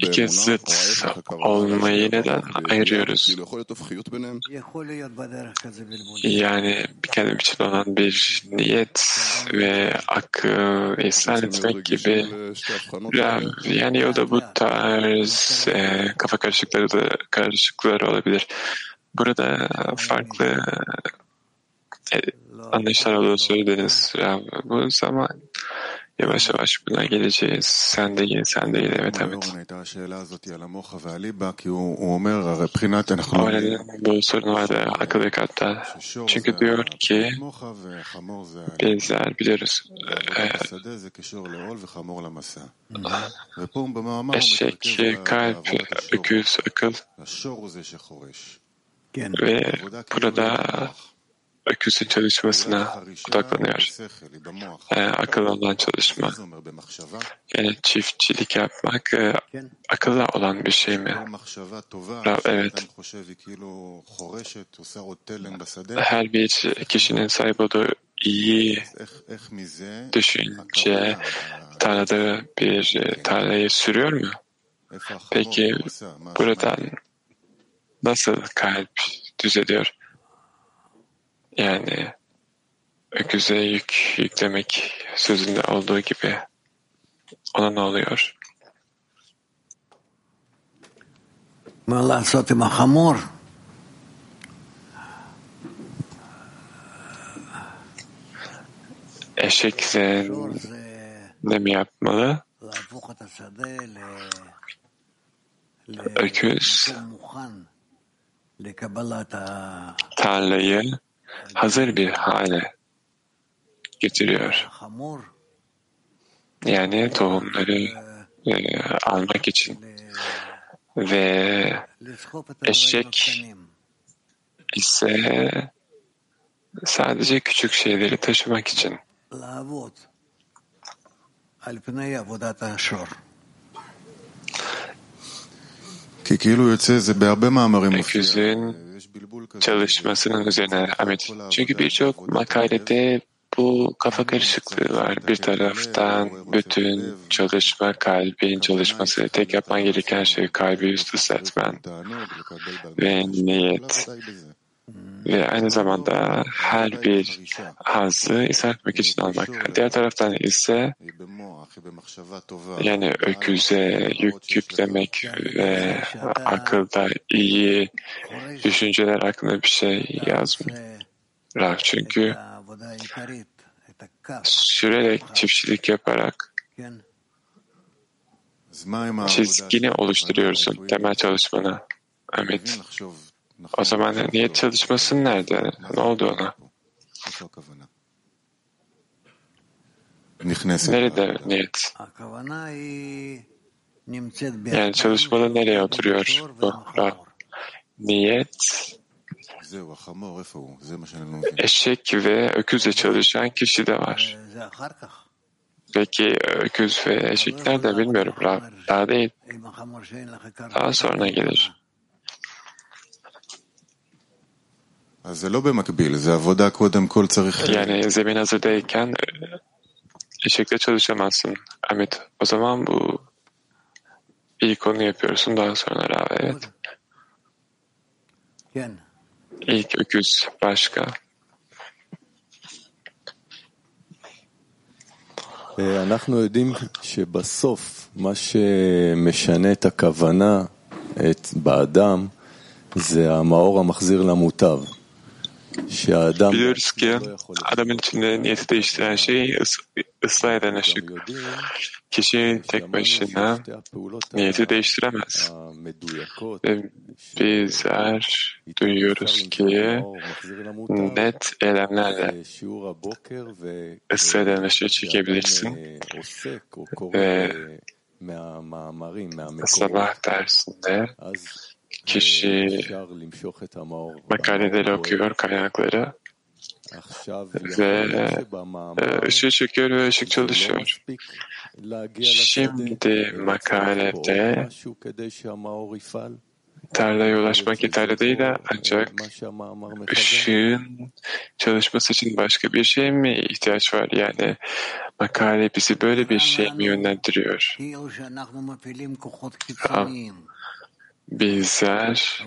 İki zıt olmayı neden ayırıyoruz? Yani bir kendim için olan bir niyet ve akıl ihsan etmek gibi yani yolda bu tarz e, kafa karışıkları da karışıkları olabilir. Burada farklı e, anlayışlar olduğunu söylediniz. Ya, bu zaman Yavaş yavaş buna geleceğiz. Sen de gel, sen de gel. Evet Ahmet. O bu sorun vardı akıl ve kalpte. Çünkü diyor ki bizler biliyoruz e, eşek, kalp, öküz, akıl ve burada öküzün çalışmasına odaklanıyor. E, akıl olan çalışma. Yani çiftçilik yapmak e, akılla olan bir şey mi? Evet. Her bir kişinin sahip olduğu iyi düşünce tarlada bir tarlayı sürüyor mu? Peki buradan nasıl kalp düzeliyor? Yani öküze yük yüklemek sözünde olduğu gibi ona ne oluyor? hamur Eşekle ne mi yapmalı? Öküz tarlayı hazır bir hale getiriyor. Yani tohumları e, almak için. ve eşek ise sadece küçük şeyleri taşımak için. Öküzün çalışmasının üzerine Ahmet. Çünkü birçok makalede bu kafa karışıklığı var. Bir taraftan bütün çalışma kalbin çalışması. Tek yapman gereken şey kalbi üst üste etmen ve niyet ve aynı zamanda her bir hazı ishal etmek için almak. Diğer taraftan ise yani öküze yük yüklemek ve akılda iyi düşünceler hakkında bir şey yazmak. Çünkü sürerek çiftçilik yaparak çizgini oluşturuyorsun temel çalışmana. Evet. O zaman niyet çalışması nerede? Ne oldu ona? Nerede niyet? Yani çalışmada nereye oturuyor bu Niyet eşek ve öküzle çalışan kişi de var. Peki öküz ve eşekler de bilmiyorum Daha değil. Daha sonra gelir. אז זה לא במקביל, זה עבודה קודם כל צריך... Yani zemin hazırdayken e, eşekle çalışamazsın. Ahmet. O zaman bu ilk onu yapıyorsun daha sonra Rab. Evet. כן. İlk öküz başka. אנחנו יודעים שבסוף מה שמשנה את הכוונה את, באדם זה המאור המחזיר למוטב. Biliyoruz ki adamın içinde niyeti değiştiren şey ıslah eden ışık. Kişi tek başına niyeti değiştiremez. Ve bizler duyuyoruz ki net eylemlerle ıslah eden ışığı çekebilirsin. Ve sabah dersinde kişi makaleleri okuyor, kaynakları ve e, ışığı çekiyor ve ışık çalışıyor. Şimdi makalede tarlaya ulaşmak yeterli değil de ancak ışığın çalışması için başka bir şey mi ihtiyaç var? Yani makale bizi böyle bir şey mi yönlendiriyor? bizler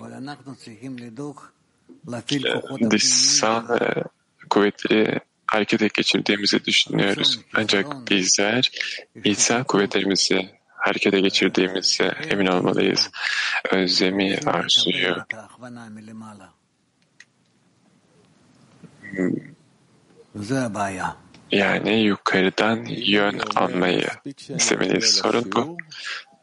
dışsal kuvveti harekete geçirdiğimizi düşünüyoruz. Ancak bizler içsel kuvvetlerimizi harekete geçirdiğimize emin olmalıyız. Özlemi arzuyu hmm. yani yukarıdan yön almayı istemeliyiz. Sorun bu.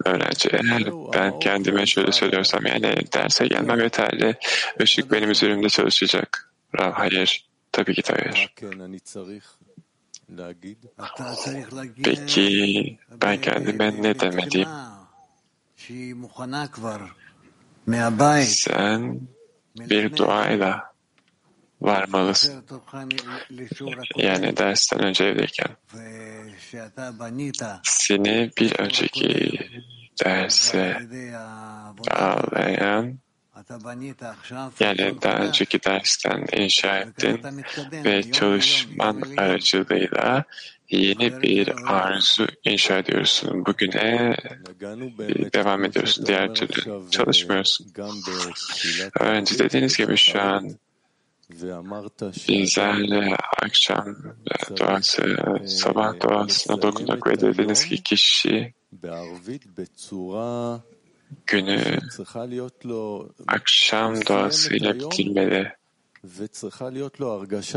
Öğrenci eğer ben kendime şöyle söylüyorsam yani derse gelmem yeterli. Işık benim üzerimde çalışacak. Rav hayır. Tabii ki hayır. Peki ben kendime ne demeliyim? Sen bir duayla varmalısın. Yani dersten önce evdeyken. Seni bir önceki derse bağlayan yani daha önceki dersten inşa ettin ve çalışman aracılığıyla yeni bir arzu inşa ediyorsun. Bugüne devam ediyorsun. Diğer türlü çalışmıyorsun. Öğrenci dediğiniz gibi şu an bizlerle akşam duası, sabah duasına dokunduk ve dediniz ki kişi günü akşam duasıyla bitirmeli.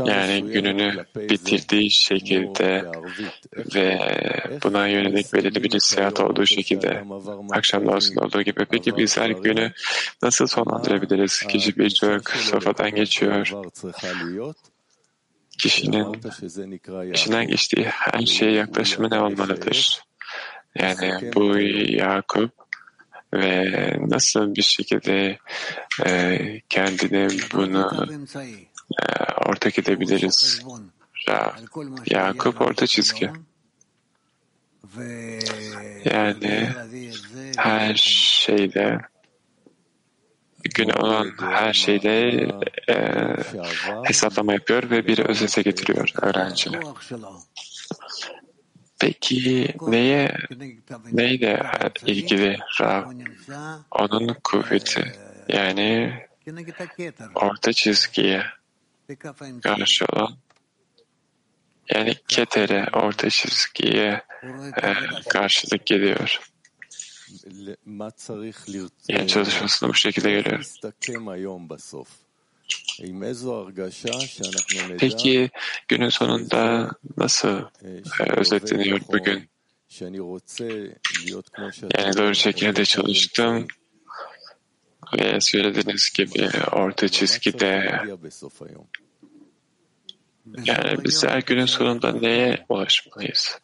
Yani gününü bitirdiği şekilde ve buna yönelik belirli bir hissiyat olduğu şekilde akşam duasında olduğu gibi. Peki bizler günü nasıl sonlandırabiliriz? Kişi birçok safhadan geçiyor. Kişinin işinden geçtiği her şeye yaklaşımı ne olmalıdır? Yani bu Yakup ve nasıl bir şekilde e, kendine bunu e, ortak edebiliriz? Ya, Yakup orta çizgi. Yani her şeyde gün olan her şeyde e, hesaplama yapıyor ve bir özete getiriyor öğrenciler. Peki neye neyle ilgili Rav? Onun kuvveti yani orta çizgiye karşı olan yani ketere orta çizgiye e, karşılık geliyor. Yani çalışmasını bu şekilde görüyor. Peki günün sonunda nasıl e, özetleniyor bugün? Yani doğru şekilde çalıştım. ve söylediğiniz gibi orta çizgide yani bizler günün sonunda neye ulaşmalıyız?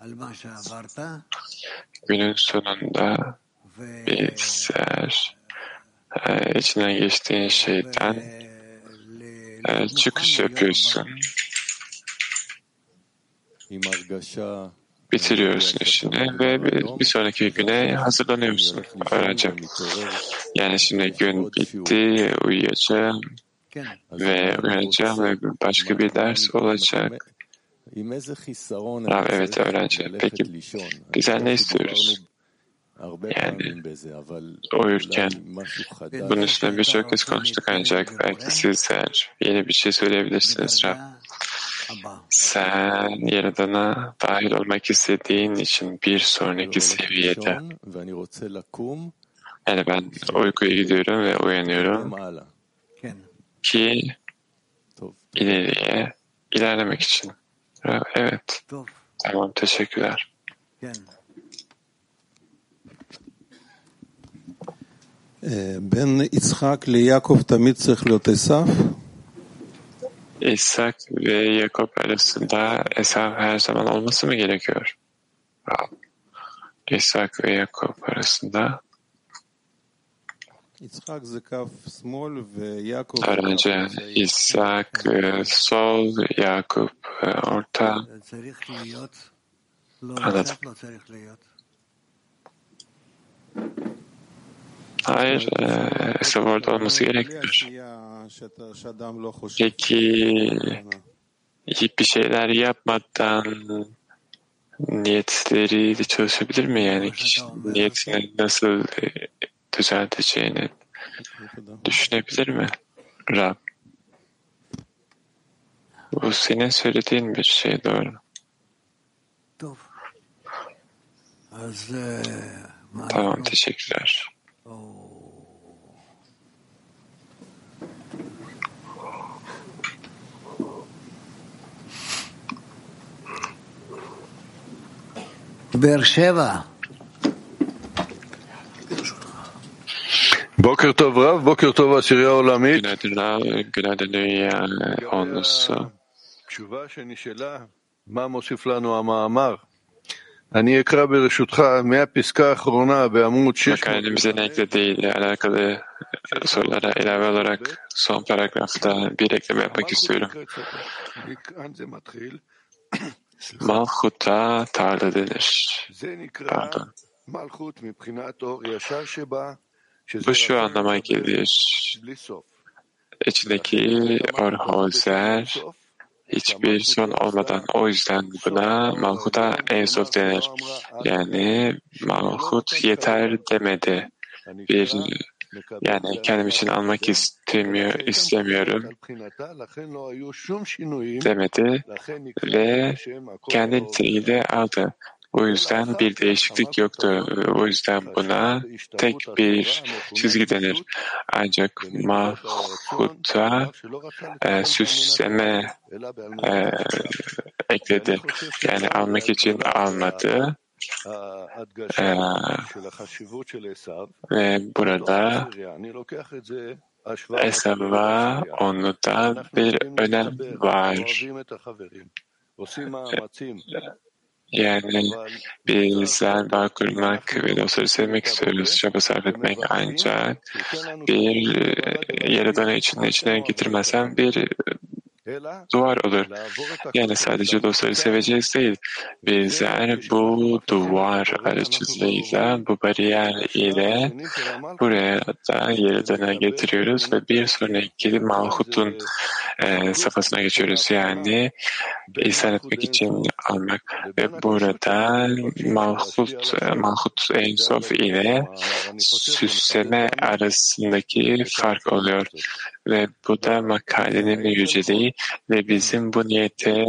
Günün sonunda bizler e, içinden geçtiğin şeyden e, çıkış yapıyorsun. Bitiriyorsun işini ve bir, bir sonraki güne hazırlanıyorsun öğrenci. Yani şimdi gün bitti, uyuyacağım ve uyanacağım ve başka bir ders olacak. Tamam, evet öğrenci. Peki bizler ne istiyoruz? Yani uyurken bunun üstüne birçok kez konuştuk ancak belki sizler yeni bir şey söyleyebilirsiniz Rab. Sen Yaradan'a dahil olmak istediğin için bir sonraki seviyede yani ben uykuya gidiyorum ve uyanıyorum ki ileriye ilerlemek için. Evet. Tamam teşekkürler. בין יצחק ליעקב תמיד צריך להיות עשיו? İshak ve Yakup arasında Esav her zaman olması mı gerekiyor? İshak ve Yakup arasında Öğrenci İshak sol, Yakup orta. Anladım. Hayır, Esav orada olması gerekmiyor. Peki bir şeyler yapmadan niyetleri de çalışabilir mi? Yani kişinin niyetini nasıl düzelteceğini düşünebilir mi Rab? Bu senin söylediğin bir şey doğru. Tamam teşekkürler. באר שבע. בוקר טוב רב, בוקר טוב עשירייה עולמית. Günaydın Rav, günaydın Dünya Onlusu. תשובה שנשאלה, מה מוסיף לנו המאמר? אני אקרא ברשותך מהפסקה האחרונה בעמוד 600. Makalemizin eklediğiyle alakalı sorulara ilave olarak son paragrafta bir ekleme yapmak istiyorum. Malchut'a tarla denir. Pardon. Bu şu anlama gelir. İçindeki orhozer hiçbir son olmadan. O yüzden buna Malhut'a en denir. Yani Malhut yeter demedi. Bir yani kendim için almak istemiyor, istemiyorum demedi ve kendi niteliğiyle aldı. O yüzden bir değişiklik yoktu. O yüzden buna tek bir çizgi denir. Ancak Malhut'a e, süsleme e, ekledi. Yani almak için almadı. Ve burada Esav'a onu da bir önem var. Yani bizler bağ kurmak ve dostları sevmek istiyoruz. Çaba sarf etmek ancak bir e, yaradanı içine içine getirmezsem bir duvar olur. Yani sadece dostları seveceğiz değil. Bizler bu duvar aracılığıyla, bu bariyer ile buraya da Yaradan'a getiriyoruz ve bir sonraki Malhut'un e, safhasına geçiyoruz. Yani ihsan etmek için almak ve burada Malhut, Malhut Ensof ile süsleme arasındaki fark oluyor. Ve bu da makalenin yüceliği ve bizim bu niyete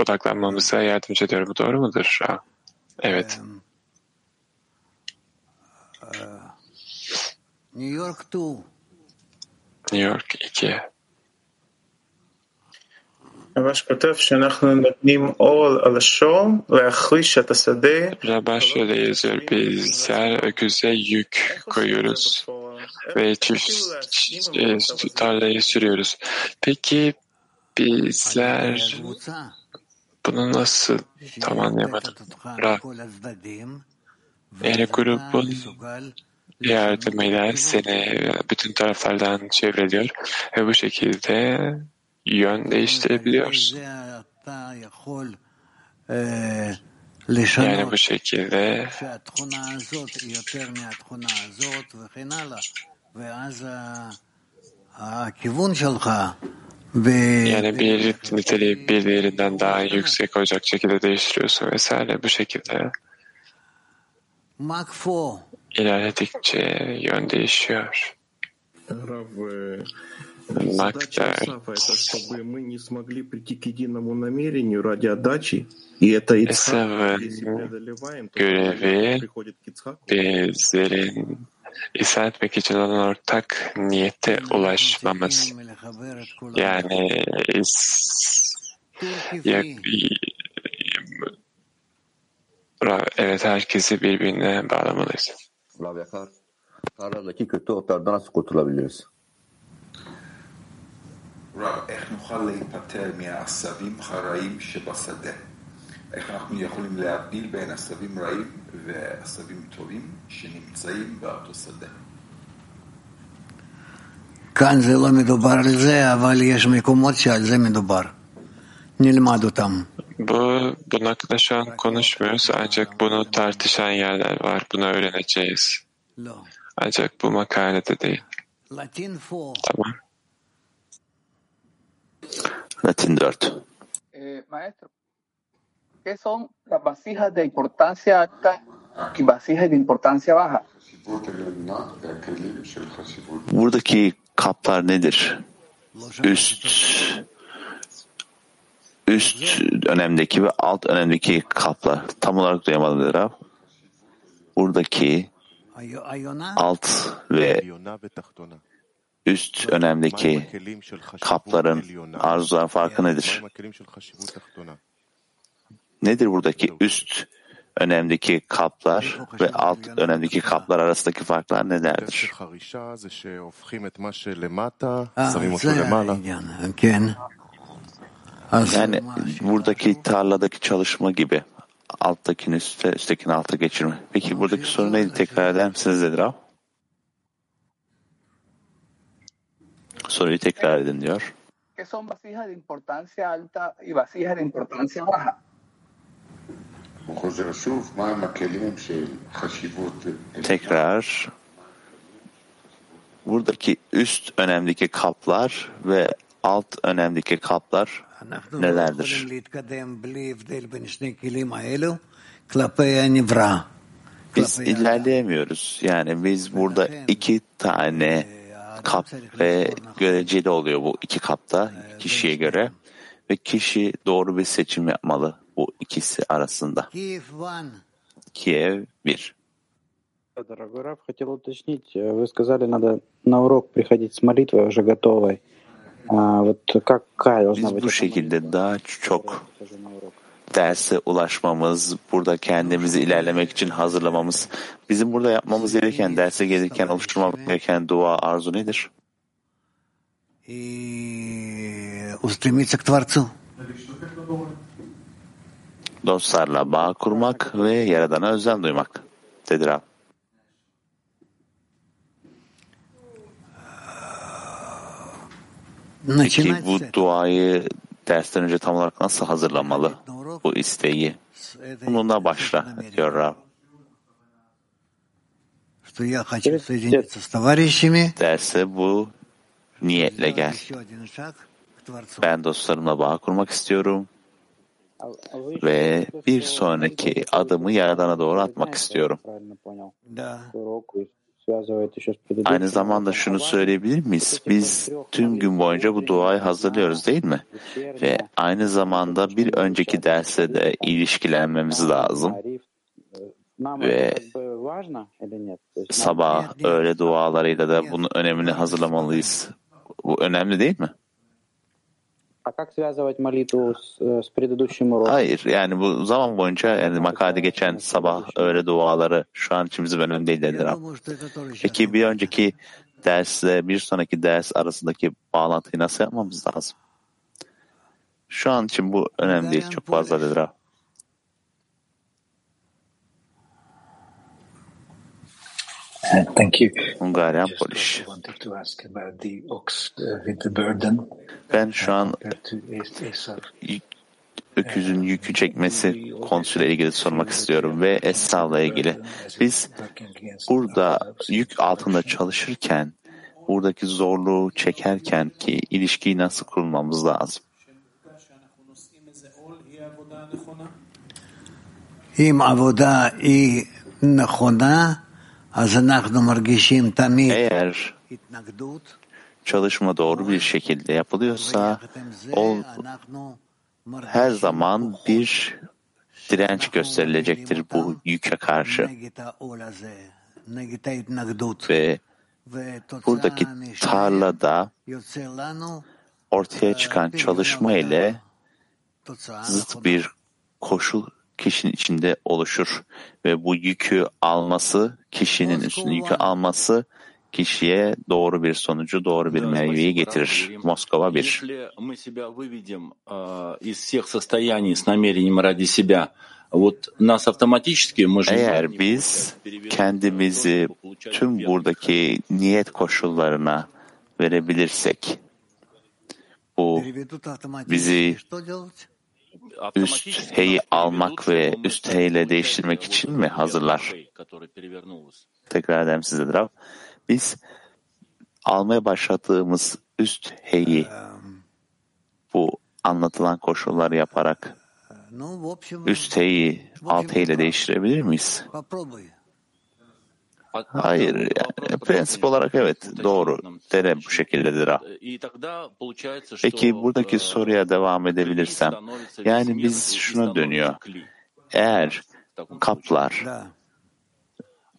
odaklanmamıza yardımcı ediyor. Bu doğru mudur? Evet. New York 2. New York 2. Rabaş şöyle yazıyor. Bizler öküze yük koyuyoruz ve çift tarlayı sürüyoruz. Peki bizler bunu nasıl tamamlayamadık? Rab, yani grubun yardımıyla seni bütün taraflardan çevreliyor ve bu şekilde yön değiştirebiliyoruz. Yani bu şekilde yani bir niteliği bir diğerinden daha yüksek olacak şekilde değiştiriyorsun vesaire bu şekilde. İlerledikçe yön değişiyor. Задача Исафа это чтобы мы не смогли прийти к единому намерению ради отдачи, и это Ицхак, если преодолеваем, то görevi приходит к Ицхаку. bizlerin ihsan etmek için olan ortak niyete ulaşmamız. Yani is, ya, evet herkesi birbirine bağlamalıyız. Rav Yakar, tarladaki kötü otlardan nasıl kurtulabiliriz? רב, איך נוכל להיפטר מהעשבים הרעים שבשדה? איך אנחנו יכולים להבדיל בין עשבים רעים ועשבים טובים שנמצאים באותו שדה? כאן זה לא מדובר על זה, אבל יש מקומות שעל זה מדובר. נלמד אותם. Bu, bunun hakkında şu an konuşmuyoruz ancak bunu tartışan yerler var. Bunu öğreneceğiz. Ancak bu makalede değil. Latin 4. Tamam. Latin 4. Eh, maestro, ¿qué son las vasijas de importancia alta y vasijas de importancia baja? Buradaki kaplar nedir? Üst üst önemdeki ve alt önemdeki kaplar. Tam olarak duyamadım Rab. Buradaki alt ve üst önemdeki kapların arzular farkı nedir? Nedir buradaki üst önemdeki kaplar ve alt önemdeki kaplar arasındaki farklar nelerdir? Yani buradaki tarladaki çalışma gibi alttakini üstte, üsttekini alta geçirme. Peki buradaki soru neydi? Tekrar eder misiniz Edra? Soruyu tekrar edin diyor. que son vasijas de importancia alta y vasijas de importancia baja. Tekrar buradaki üst önemdeki kaplar ve alt önemdeki kaplar nelerdir? Biz ilerleyemiyoruz. Yani biz burada iki tane kap ve göreceli oluyor bu iki kapta kişiye göre ve kişi doğru bir seçim yapmalı bu ikisi arasında. Kiev 1. Дорогой Раф, хотел уточнить, вы сказали, надо на урок приходить с молитвой уже готовой. А, вот какая должна быть? Biz bu şekilde daha çok derse ulaşmamız, burada kendimizi ilerlemek için hazırlamamız, bizim burada yapmamız gereken, derse gelirken oluşturmamız gereken dua arzu nedir? Dostlarla bağ kurmak ve Yaradan'a özlem duymak, dedi Rab. Peki bu duayı dersten önce tam olarak nasıl hazırlamalı? Bu isteği. Bununla başla diyor Rab. Derse bu niyetle gel. Ben dostlarımla bağ kurmak istiyorum ve bir sonraki adımı Yaradan'a doğru atmak istiyorum. Aynı zamanda şunu söyleyebilir miyiz? Biz tüm gün boyunca bu duayı hazırlıyoruz değil mi? Ve aynı zamanda bir önceki derse de ilişkilenmemiz lazım. Ve sabah öğle dualarıyla da bunun önemini hazırlamalıyız. Bu önemli değil mi? Hayır yani bu zaman boyunca yani makalede geçen sabah öğle duaları şu an için bizim önemli değil dedi Rab. Peki bir önceki dersle bir sonraki ders arasındaki bağlantıyı nasıl yapmamız lazım? Şu an için bu önemli değil. Çok fazla dedi Thank you. Hungaryan Polish. Ben şu an yük, öküzün yükü çekmesi konusuyla ilgili sormak istiyorum ve Esav'la ilgili. Biz burada yük altında çalışırken, buradaki zorluğu çekerken ki ilişkiyi nasıl kurmamız lazım? אם עבודה היא נכונה, eğer çalışma doğru bir şekilde yapılıyorsa o her zaman bir direnç gösterilecektir bu yüke karşı. Ve buradaki tarlada ortaya çıkan çalışma ile zıt bir koşul kişinin içinde oluşur ve bu yükü alması, kişinin üstüne yükü alması kişiye doğru bir sonucu, doğru bir meyveyi getirir. Moskova 1. Eğer biz kendimizi tüm buradaki niyet koşullarına verebilirsek, bu bizi üst heyi almak ve üst heyle değiştirmek için mi hazırlar? Tekrar ederim size Rav. Biz almaya başladığımız üst heyi bu anlatılan koşulları yaparak üst heyi alt heyle değiştirebilir miyiz? Hayır, yani prensip olarak evet doğru. Dene bu şekildedir ha. Peki buradaki soruya devam edebilirsem, yani biz şuna dönüyor. Eğer kaplar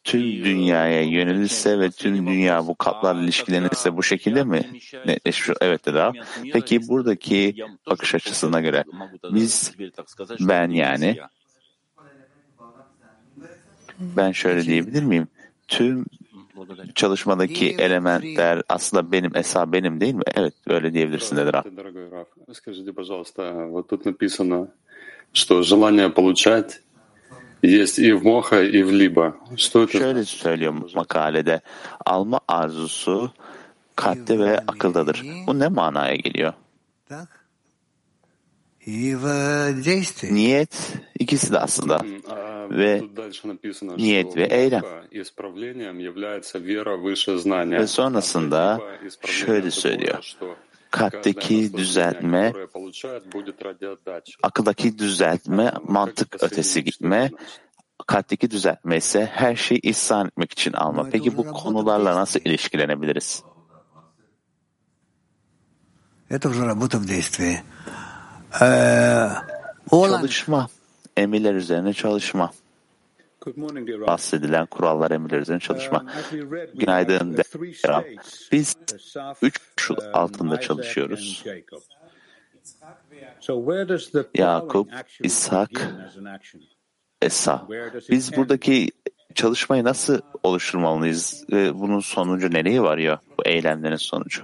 tüm dünyaya yönelirse ve tüm dünya bu kaplarla ilişkilenirse bu şekilde mi netleşiyor? Evet dedi abi. Peki buradaki bakış açısına göre biz, ben yani Ben şöyle diyebilir miyim? tüm çalışmadaki elementler aslında benim esa benim değil mi? Evet öyle diyebilirsin dedi Rab. Şöyle söylüyor makalede. Alma arzusu kalpte ve akıldadır. Bu ne manaya geliyor? Niyet ikisi de aslında ve niyet ve eylem. Ve sonrasında şöyle söylüyor. Kalpteki düzeltme, akıldaki düzeltme, mantık ötesi gitme, kalpteki düzeltme ise her şeyi ihsan etmek için alma. Peki bu konularla nasıl ilişkilenebiliriz? Çalışma, emirler üzerine çalışma. Bahsedilen kurallar, emirler üzerine çalışma. Günaydın. Biz üç koşul altında çalışıyoruz. Yakup, İshak, Esa. Biz buradaki çalışmayı nasıl oluşturmalıyız ve bunun sonucu nereye varıyor? Bu eylemlerin sonucu.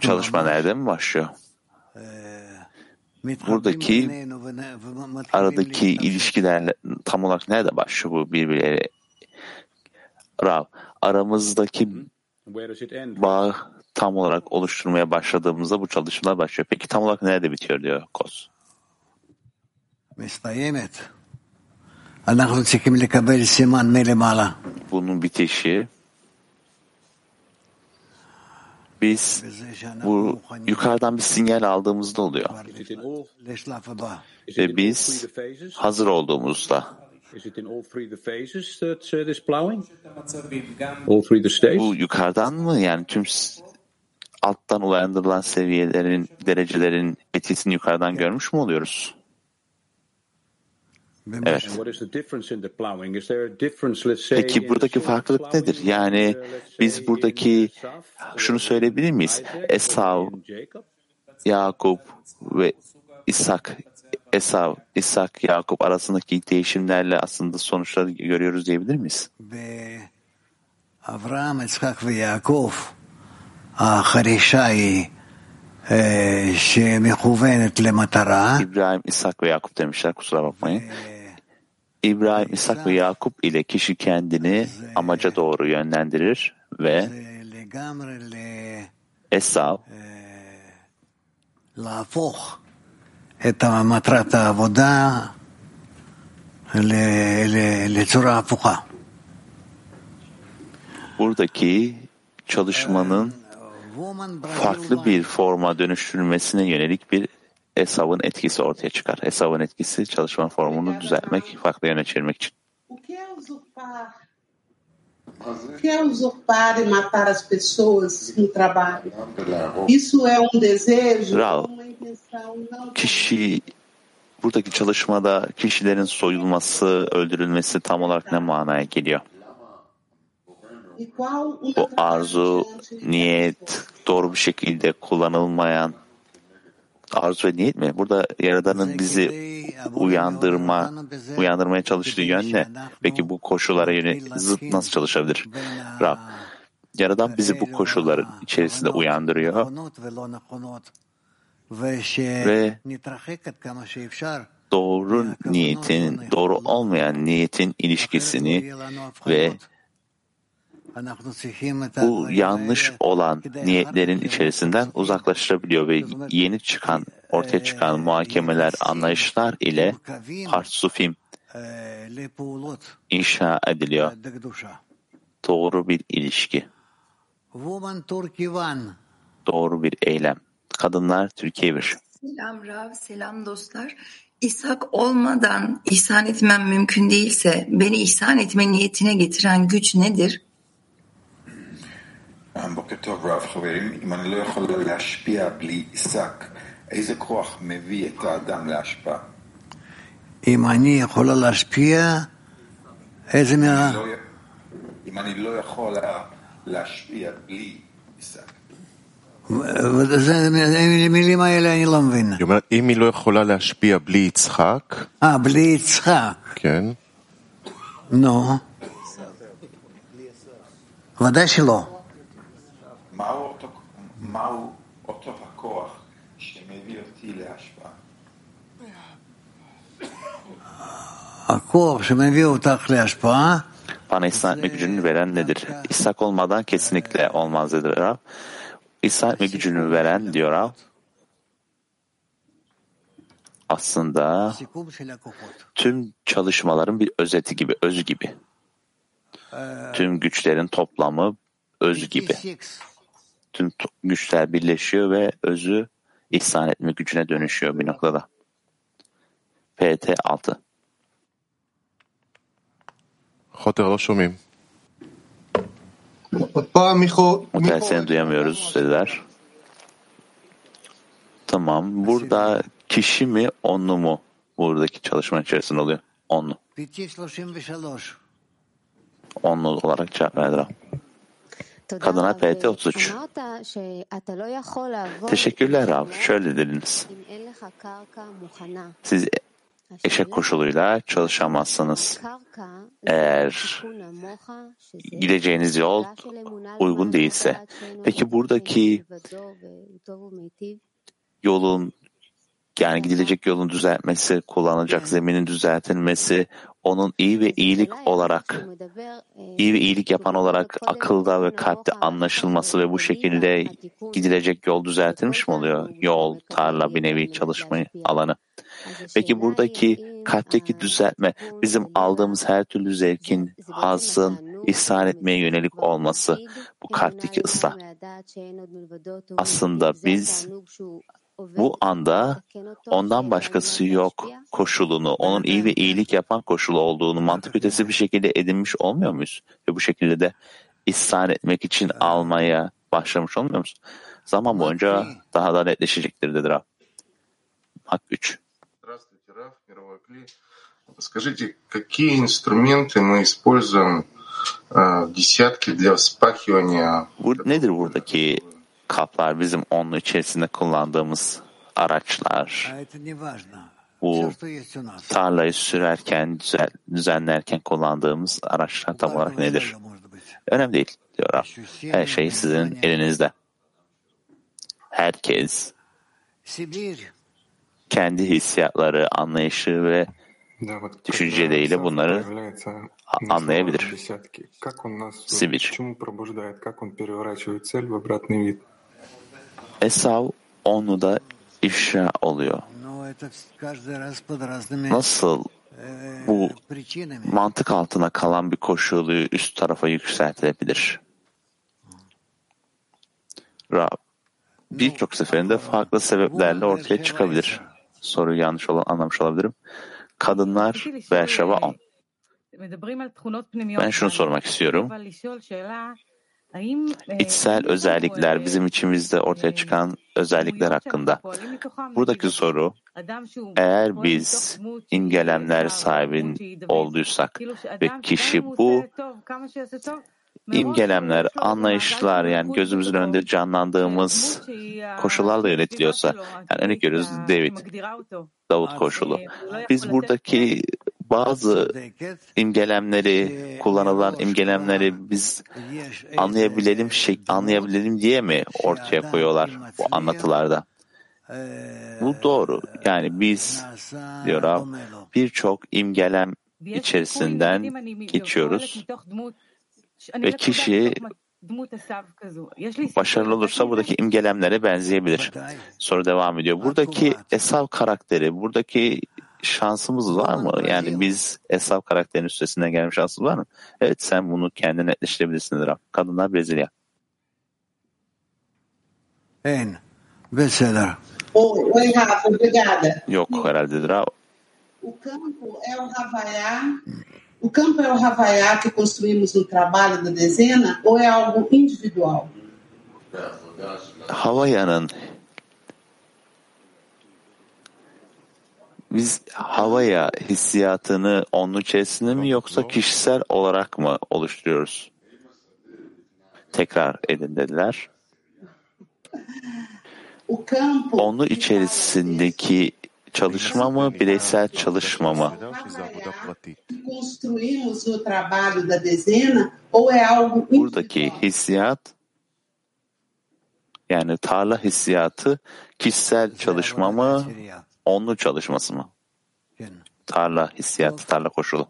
Çalışma nerede mi başlıyor? Buradaki aradaki ilişkiler tam olarak nerede başlıyor bu birbirleriyle? Rav, aramızdaki bağ tam olarak oluşturmaya başladığımızda bu çalışmalar başlıyor. Peki tam olarak nerede bitiyor diyor Kos. Bunun bitişi biz bu yukarıdan bir sinyal aldığımızda oluyor. Ve biz hazır olduğumuzda. Bu yukarıdan mı? Yani tüm alttan uyandırılan seviyelerin, derecelerin etkisini yukarıdan görmüş mü oluyoruz? Evet. Peki buradaki farklılık nedir? Yani biz buradaki şunu söyleyebilir miyiz? Esav, Yakup ve İshak, Esav, İshak, Yakup arasındaki değişimlerle aslında sonuçları görüyoruz diyebilir miyiz? Avram, İshak ve Yakup İbrahim, İshak ve Yakup demişler kusura bakmayın. İbrahim, İshak ve Yakup ile kişi kendini amaca doğru yönlendirir ve Esav buradaki çalışmanın farklı bir forma dönüştürülmesine yönelik bir Esav'ın etkisi ortaya çıkar. Esav'ın etkisi çalışma formunu düzeltmek, farklı yöne çevirmek için. O que é usurpar e matar as pessoas no trabalho? Isso é um desejo, Rav, uma intenção não kişi buradaki çalışmada kişilerin soyulması, öldürülmesi tam olarak ne manaya geliyor? Bu arzu, niyet doğru bir şekilde kullanılmayan arzu ve niyet mi? Burada Yaradan'ın bizi uyandırma, uyandırmaya çalıştığı yön ne? Peki bu koşullara yönelik zıt nasıl çalışabilir? Rab, Yaradan bizi bu koşulların içerisinde uyandırıyor ve doğru niyetin, doğru olmayan niyetin ilişkisini ve bu yanlış olan niyetlerin içerisinden uzaklaştırabiliyor ve yeni çıkan, ortaya çıkan muhakemeler, anlayışlar ile Partsufim inşa ediliyor. Doğru bir ilişki. Doğru bir eylem. Kadınlar Türkiye bir. Selam Rav, selam dostlar. İshak olmadan ihsan etmem mümkün değilse beni ihsan etme niyetine getiren güç nedir? בוקר טוב רב חברים, אם אני לא יכול להשפיע בלי עיסק, איזה כוח מביא את האדם להשפעה? אם אני יכולה להשפיע, איזה מה... אם אני לא יכול להשפיע בלי עיסק. המילים האלה אני לא מבין. היא אומרת, אם היא לא יכולה להשפיע בלי יצחק... אה, בלי יצחק. כן. נו. ודאי שלא. מהו אותו הכוח שמביא אותי להשפעה? הכוח שמביא אותך להשפעה Bana İsa etme gücünü veren nedir? İshak olmadan kesinlikle olmaz dedi Rav. İsa etme gücünü veren diyor Rav. Aslında tüm çalışmaların bir özeti gibi, özü gibi. Tüm güçlerin toplamı öz gibi. bütün güçler birleşiyor ve özü ihsan etme gücüne dönüşüyor bir noktada. PT 6 Hoter lo şomim. Hoter seni duyamıyoruz dediler. Tamam. Burada kişi mi onlu mu? Buradaki çalışma içerisinde oluyor. Onlu. Onlu olarak cevap verdiler. Kadına PT 33. Teşekkürler Rav. Şöyle dediniz. Siz eşek koşuluyla çalışamazsınız. Eğer gideceğiniz yol uygun değilse. Peki buradaki yolun yani gidilecek yolun düzeltmesi, kullanılacak zeminin düzeltilmesi, onun iyi ve iyilik olarak, iyi ve iyilik yapan olarak akılda ve kalpte anlaşılması ve bu şekilde gidilecek yol düzeltilmiş mi oluyor? Yol, tarla, bir nevi çalışma alanı. Peki buradaki kalpteki düzeltme bizim aldığımız her türlü zevkin, hazın, ihsan etmeye yönelik olması, bu kalpteki ıslah. Aslında biz bu anda ondan başkası yok koşulunu, onun iyi ve iyilik yapan koşulu olduğunu mantık ötesi bir şekilde edinmiş olmuyor muyuz? Ve bu şekilde de ihsan etmek için almaya başlamış olmuyor musun? Zaman boyunca daha da netleşecektir dedi Rab. Hak 3. Скажите, какие инструменты мы используем в десятке для вспахивания? Bu nedir buradaki kaplar bizim onun içerisinde kullandığımız araçlar? Bu tarlayı sürerken, düzenlerken kullandığımız araçlar tam olarak nedir? Önemli değil diyor Her şey sizin elinizde. Herkes kendi hissiyatları, anlayışı ve düşünceleriyle bunları anlayabilir. Sibir. Esav onu da ifşa oluyor. Nasıl bu mantık altına kalan bir koşulu üst tarafa yükseltilebilir? Rab birçok seferinde farklı sebeplerle ortaya çıkabilir. Soruyu yanlış olan anlamış olabilirim. Kadınlar Berşava 10. Ben şunu sormak istiyorum. İçsel özellikler bizim içimizde ortaya çıkan özellikler hakkında. Buradaki soru eğer biz imgelemler sahibi olduysak ve kişi bu imgelemler, anlayışlar yani gözümüzün önünde canlandığımız koşullarla yönetiliyorsa yani örnek görüyoruz David, Davut koşulu. Biz buradaki bazı imgelemleri, kullanılan imgelemleri biz anlayabilelim, şey, anlayabilelim diye mi ortaya koyuyorlar bu anlatılarda? Bu doğru. Yani biz diyor birçok imgelem içerisinden geçiyoruz ve kişi başarılı olursa buradaki imgelemlere benzeyebilir. Soru devam ediyor. Buradaki Esav karakteri, buradaki şansımız var mı? Yani biz Esav karakterinin üstesinden gelme şansımız var mı? Evet sen bunu kendine netleştirebilirsin Rab. Kadınlar Brezilya. En. Besseler. Oi, Rafa, obrigada. Yok herhalde Rab. O campo é o Havaiá O campo é o Havaiá que construímos no trabalho da dezena ou é algo individual? Havaya'nın biz havaya hissiyatını onun içerisinde mi yoksa kişisel olarak mı oluşturuyoruz? Tekrar edin dediler. Onu içerisindeki çalışma mı, bireysel çalışma mı? Buradaki hissiyat yani tarla hissiyatı kişisel çalışma mı, onlu çalışması mı? Tarla hissiyatı, tarla koşulu.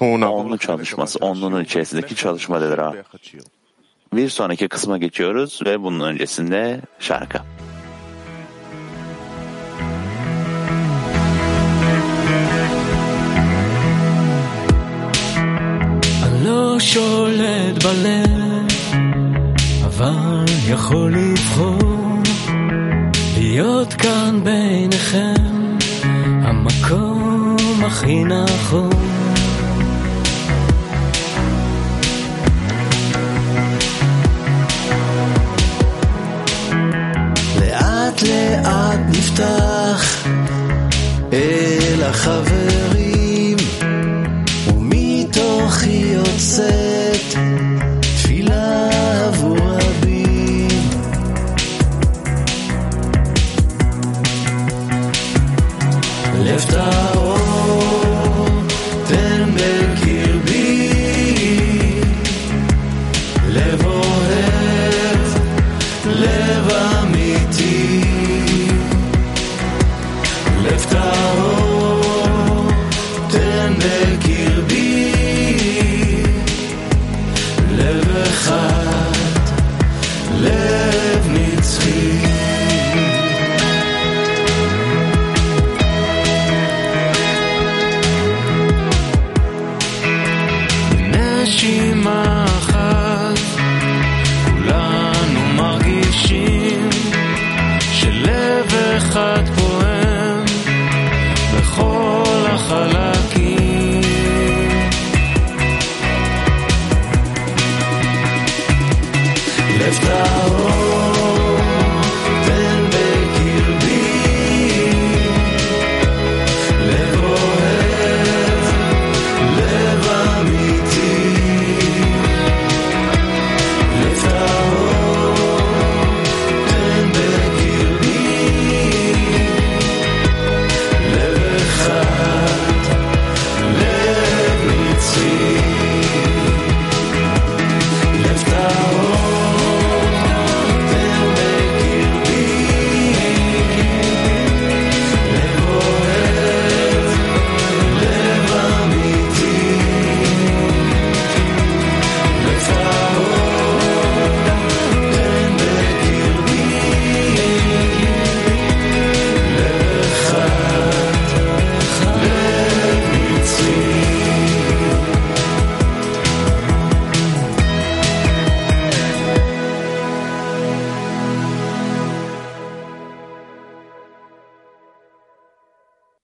Onlu çalışması, onlunun içerisindeki çalışma dedi Rab. Bir sonraki kısma geçiyoruz ve bunun öncesinde şarkı. לא שולט בלב, אבל יכול לבחור להיות כאן ביניכם, המקום הכי נכון. לאט לאט נפתח אל החברים